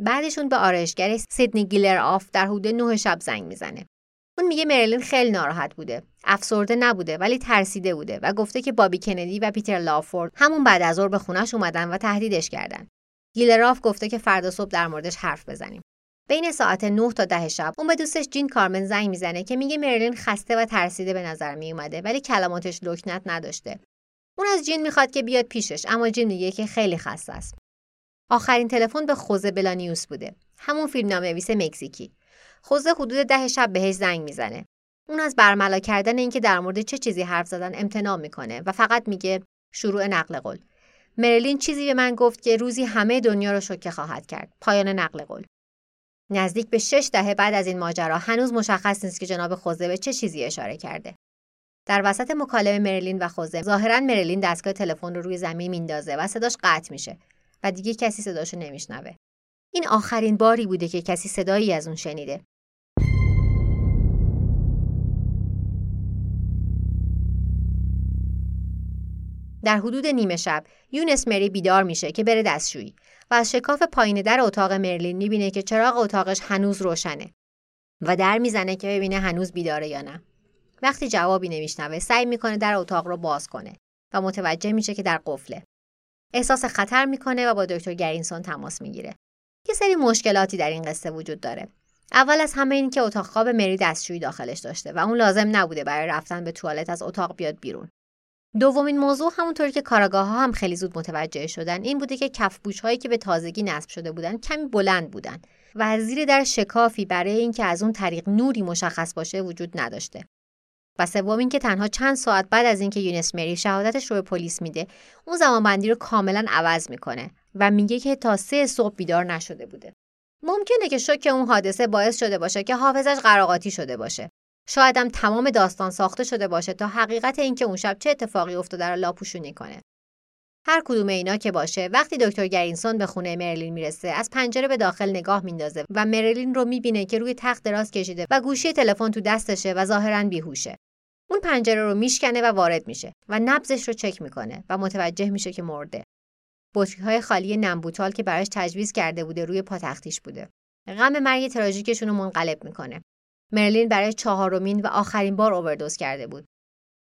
بعدش اون به آرایشگر سیدنی گیلاروف در حدود 9 شب زنگ می‌زنه. اون میگه مرلین خیلی ناراحت بوده. افسرده نبوده ولی ترسیده بوده و گفته که بابی کندی و پیتر لافورد همون بعد از ظهر به خونش اومدن و تهدیدش کردن. گیلراف گفته که فردا صبح در موردش حرف بزنیم. بین ساعت 9 تا 10 شب اون به دوستش جین کارمن زنگ می‌زنه که میگه مرلین خسته و ترسیده به نظر میومده ولی کلماتش لکنت نداشته. اون از جین می‌خواد که بیاد پیشش اما جین میگه که خیلی خسته است. آخرین تلفن به خوزه بلانیوس بوده. همون فیلمنامه‌نویس مکزیکی. خوزه حدود ده شب بهش زنگ می‌زنه. اون از برملا کردن اینکه در مورد چه چیزی حرف زدن امتناع می‌کنه و فقط میگه شروع نقل قول. مرلین چیزی به من گفت که روزی همه دنیا رو شوکه خواهد کرد. پایان نقل قول. نزدیک به شش دهه بعد از این ماجرا هنوز مشخص نیست که جناب خوزه به چه چیزی اشاره کرده. در وسط مکالمه مرلین و خوزه ظاهرا مرلین دستگاه تلفن رو روی زمین میندازه و صداش قطع میشه و دیگه کسی صداشو نمیشنوه. این آخرین باری بوده که کسی صدایی از اون شنیده. در حدود نیمه شب یونس مری بیدار میشه که بره دستشویی و از شکاف پایین در اتاق مرلین می‌بینه که چراغ اتاقش هنوز روشنه و در می‌زنه که ببینه هنوز بیداره یا نه. وقتی جوابی نمیشنوه سعی می‌کنه در اتاق رو باز کنه و متوجه میشه که در قفله. احساس خطر می‌کنه و با دکتر گرینسون تماس می‌گیره. یه سری مشکلاتی در این قصه وجود داره. اول از همه این که اتاق خواب مری دستشویی داخلش داشته و اون لازم نبوده برای رفتن به توالت از اتاق بیاد بیرون. دومین موضوع همونطوری که کاراگاه ها هم خیلی زود متوجه شدن. این بوده که کفبوش هایی که به تازگی نصب شده بودن کمی بلند بودن و زیر در شکافی برای اینکه از اون طریق نوری مشخص باشه وجود نداشته. و سوم اینکه تنها چند ساعت بعد از اینکه یونس مری شهادتش رو به پلیس میده اون زمانبندی رو کاملا عوض می‌کنه و میگه که تا سه صبح بیدار نشده بوده. ممکنه که شوک اون حادثه باعث شده باشه که حافظش قراقاتی شده باشه. شاید هم تمام داستان ساخته شده باشه تا حقیقت اینکه اون شب چه اتفاقی افتاده رو لاپوشونی کنه. هر کدوم اینا که باشه وقتی دکتر گرینسون به خونه مرلین می‌رسه از پنجره به داخل نگاه میندازه و مرلین رو می‌بینه که روی تخت دراز کشیده و گوشی تلفن تو دستشه و ظاهرا بیهوشه. اون پنجره رو میشکنه و وارد میشه و نبزش رو چک می‌کنه و متوجه میشه که مرده. بطری های خالی نمبوتال که براش تجویز کرده بوده روی پاتختیش بوده. غم مرگ تراژیکشون رو منقلب می‌کنه. مرلین برای چهارمین و آخرین بار اووردوز کرده بود.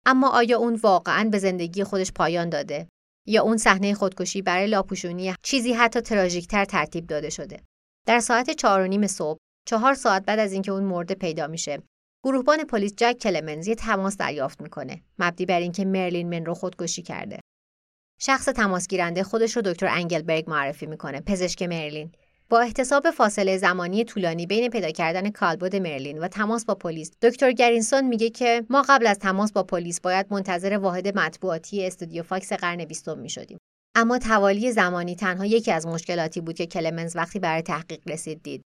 اما آیا اون واقعا به زندگی خودش پایان داده؟ یا اون صحنه خودکشی برای لاپوشونی چیزی حتی تراژیکتر ترتیب داده شده؟ در ساعت چهار و نیم صبح چهار ساعت بعد از اینکه اون مرده پیدا میشه گروهبان پلیس جک کلمنز یه تماس دریافت می‌کنه مبدی بر اینکه مرلین منرو خودکشی کرده. شخص تماس گیرنده خودش رو دکتر انگلبرگ معرفی می‌کنه پزشک مرلین. با احتساب فاصله زمانی طولانی بین پیدا کردن کالبد مرلین و تماس با پلیس دکتر گرینسون میگه که ما قبل از تماس با پلیس باید منتظر واحد مطبوعاتی استودیو فاکس قرن بیستم می‌شدیم. اما توالی زمانی تنها یکی از مشکلاتی بود که کلمنز وقتی برای تحقیق رسید دید.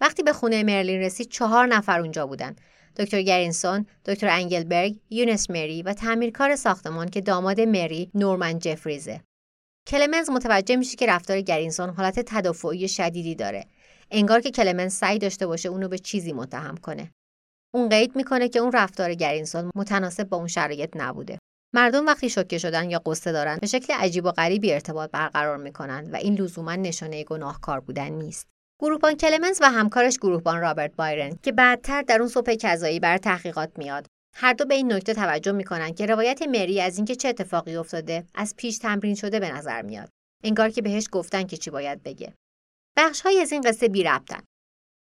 وقتی به خونه مرلین رسید چهار نفر اونجا بودن. دکتر گرینسون، دکتر انگلبرگ، یونس مری و تعمیرکار ساختمان که داماد مری نورمن جفریزه. کلمنز متوجه میشه که رفتار گرینسون حالت تدافعی شدیدی داره. انگار که کلمنز سعی داشته باشه اونو به چیزی متهم کنه. اون قید می‌کنه که اون رفتار گرینسون متناسب با اون شرایط نبوده. مردم وقتی شوکه شدن یا غصه دارن به شکل عجیب و غریبی ارتباط برقرار می‌کنن و این لزوما نشانه گناهکار بودن نیست. گروهبان کلمنز و همکارش گروهبان رابرت بایرن که بعدتر در اون صبح کذایی بر تحقیقات میاد. هر دو به این نکته توجه می‌کنن که روایت مری از اینکه چه اتفاقی افتاده از پیش تمرین شده به نظر میاد. انگار که بهش گفتن که چی باید بگه. بخش از این قصه بی ربطن.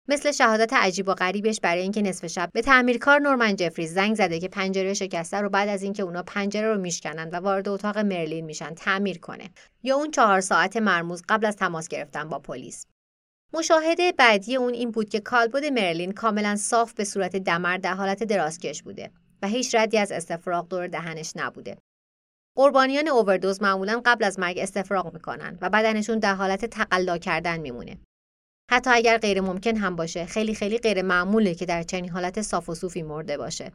مثل شهادت عجیب و غریبش برای اینکه نصف شب به تعمیرکار نورمن جفریز زنگ زده که پنجره شکسته رو بعد از اینکه اونا پنجره رو میشکنن و وارد اتاق مرلین میشن تعمیر کنه. یا اون چهار ساعت مرموز قبل از تماس گرفتن با پلیس. مشاهده بعدی اون این بود که کالبد مرلین کاملا صاف به صورت دمر در حالت درازکش بوده و هیچ ردی از استفراغ دور دهنش نبوده. قربانیان اووردوز معمولا قبل از مرگ استفراغ می‌کنن و بدنشون در حالت تقلا کردن میمونه. حتی اگر غیر ممکن هم باشه خیلی خیلی غیر معموله که در چنین حالت صاف و صوفی مرده باشه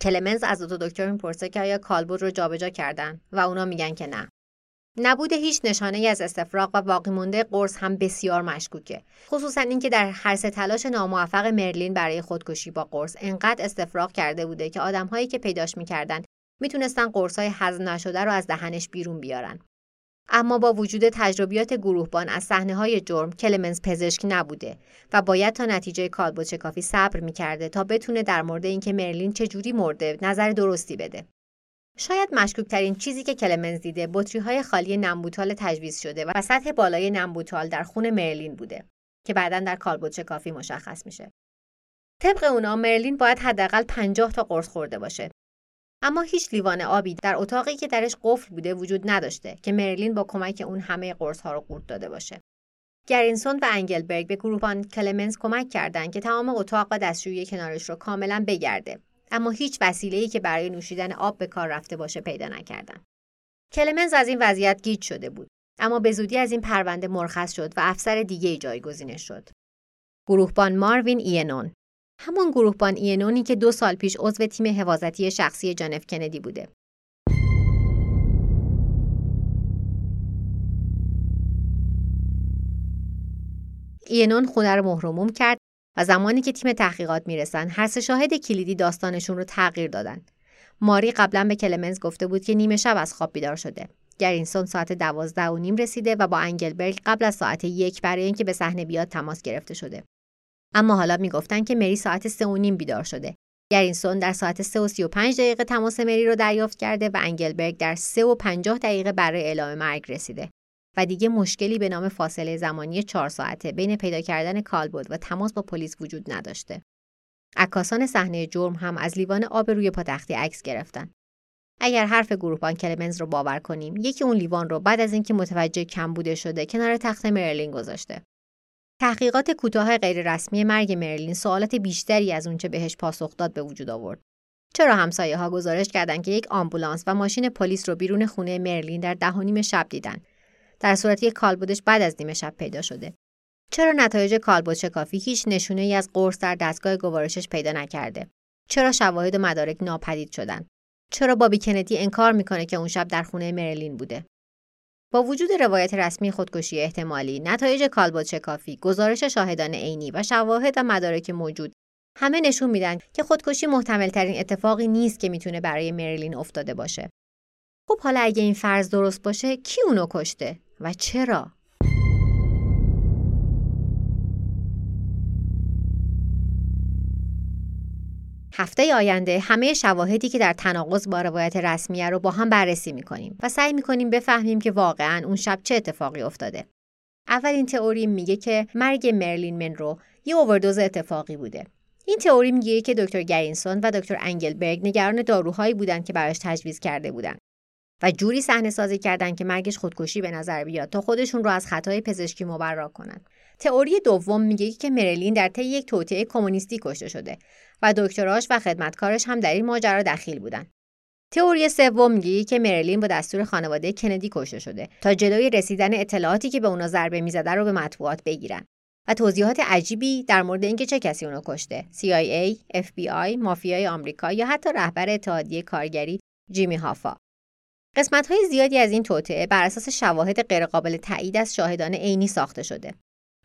کلمنز از دو دکتر می‌پرسه که آیا کالبد رو جابجا کردن و اونا میگن که نه نبود هیچ نشانه از استفراغ و باقی مونده قرص هم بسیار مشکوکه. خصوصا اینکه در هر سه تلاش ناموفق مرلین برای خودکشی با قرص انقدر استفراغ کرده بوده که آدمهایی که پیداش می‌کردن می‌تونستن قرصهای هضم نشده رو از دهنش بیرون بیارن. اما با وجود تجربیات گروهبان از صحنه های جرم کلمنز پزشک نبوده و باید تا نتیجه کالبوت کافی صبر می‌کرده تا بتونه در مورد اینکه مرلین چجوری مرده نظر درستی بده. شاید مشکوک ترین چیزی که کلمنز دیده بطری های خالی نمبوتال تجویز شده و سطح بالای نمبوتال در خون مرلین بوده که بعدا در کالبدشکافی مشخص میشه. طبق اونا مرلین باید حداقل 50 تا قرص خورده باشه. اما هیچ لیوان آبی در اتاقی که درش قفل بوده وجود نداشته که مرلین با کمک اون همه قرص ها رو قورت داده باشه. گرینسون و انگلبرگ به گروهبان کلمنز کمک کردند که تمام اتاق و دستشویی کنارش رو کاملا بگرده. اما هیچ وسیله‌ای که برای نوشیدن آب به کار رفته باشه پیدا نکردن. کلمنز از این وضعیت گیج شده بود اما به زودی از این پرونده مرخص شد و افسر دیگه جایگزینش شد. گروهبان ماروین اینون همون گروهبان اینونی که دو سال پیش عضو تیم حفاظتی شخصی جانف کندی بوده. اینون خونه رو مهرموم کرد و زمانی که تیم تحقیقات می‌رسن هر سه شاهد کلیدی داستانشون رو تغییر دادن. ماری قبلا به کلمنز گفته بود که نیمه شب از خواب بیدار شده. گرینسون ساعت دوازده و نیم رسیده و با انگلبرگ قبل از ساعت یک برای اینکه به صحنه بیاد تماس گرفته شده. اما حالا می‌گفتن که مری ساعت سه و نیم بیدار شده گرینسون در ساعت سه و سی و پنج دقیقه تماس مری رو دریافت کرده و انگلبرگ در سه و پنجاه دقیقه برای اعلام مرگ رسیده و دیگه مشکلی به نام فاصله زمانی چهار ساعته بین پیدا کردن کالبد و تماس با پلیس وجود نداشته. عکاسان صحنه جرم هم از لیوان آب روی پاتختی عکس گرفتن. اگر حرف گروهبان کلمنز رو باور کنیم، یکی اون لیوان رو بعد از اینکه متوجه کم بوده شده کنار تخت مرلین گذاشته. تحقیقات کوتاه غیررسمی مرگ مرلین سوالات بیشتری از اونچه بهش پاسخ داد به وجود آورد. چرا همسایه ها گزارش کردند که یک آمبولانس و ماشین پلیس رو بیرون خونه مرلین در ده نیم شب دیدن در صورتی که کالبدش بعد از نیمه شب پیدا شده. چرا نتایج کالبد شکافی هیچ نشونه ای از قرص در دستگاه گوارشش پیدا نکرده؟ چرا شواهد و مدارک ناپدید شدن؟ چرا بابی کندی انکار می‌کنه که اون شب در خونه مرلین بوده؟ با وجود روایت رسمی خودکشی احتمالی، نتایج کالبد شکافی، گزارش شاهدان عینی و شواهد و مدارک موجود همه نشون میدن که خودکشی محتمل ترین اتفاقی نیست که می‌تونه برای مریلین افتاده باشه. خب حالا اگه این فرض درست باشه کی اونو کشته؟ و چرا؟ هفته آینده همه شواهدی که در تناقض با روایت رسمیه رو با هم بررسی می‌کنیم و سعی می‌کنیم بفهمیم که واقعا اون شب چه اتفاقی افتاده. اولین تئوری میگه که مرگ مرلین منرو یه اووردوز اتفاقی بوده. این تئوری میگه که دکتر گرینسون و دکتر انگلبرگ نگران داروهایی بودند که براش تجویز کرده بودند و جوری صحنه سازی کردن که مرگش خودکشی به نظر بیاد تا خودشون رو از خطای پزشکی مبرا کنند. تئوری دوم میگه که مرلین در طی یک توطئه کمونیستی کشته شده و دکتراش و خدمتکارش هم در این ماجرا دخیل بودن. تئوری سوم میگه که مرلین با دستور خانواده کندی کشته شده تا جلوی رسیدن اطلاعاتی که به اونا ضربه می‌زده رو به مطبوعات بگیرن و توضیحات عجیبی در مورد اینکه چه کسی اونو کشته CIA, FBI, مافیای آمریکا یا حتی رهبر اتحادیه کارگری جیمی هافا قسمت های زیادی از این توطعه بر اساس شواهد غیرقابل تایید از شاهدان عینی ساخته شده.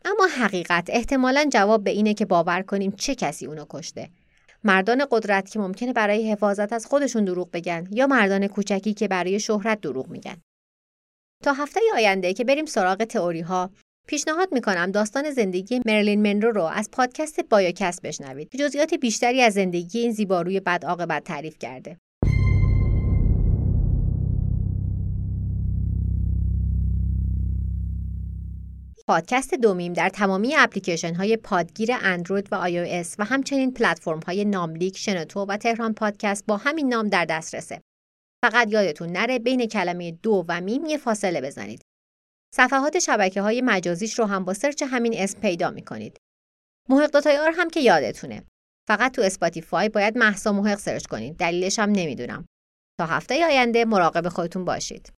اما حقیقت احتمالا جواب به اینه که باور کنیم چه کسی اونو کشته. مردان قدرت که ممکنه برای حفاظت از خودشون دروغ بگن یا مردان کوچکی که برای شهرت دروغ میگن. تا هفته آینده که بریم سراغ تئوری ها پیشنهاد می‌کنم داستان زندگی مرلین منرو رو از پادکست بایوکست بشنوید که جزئیات بیشتری از زندگی این زیباروی بد عاقبت تعریف کرده. پادکست دو میم در تمامی اپلیکیشن های پادگیر اندروید و آی و همچنین پلتفرم های ناملیک، شنوتو و تهران پادکست با همین نام در دسترسه. فقط یادتون نره بین کلمه دو و میم یه فاصله بزنید. صفحات شبکه های مجازیش رو هم با سرچ همین اسم پیدا می‌کنید. محق داتایار هم که یادتونه. فقط تو اسپاتیفای باید مهسا محق سرچ کنید. دلیلش هم نمی‌دونم. تا هفته آینده مراقب خودتون باشید.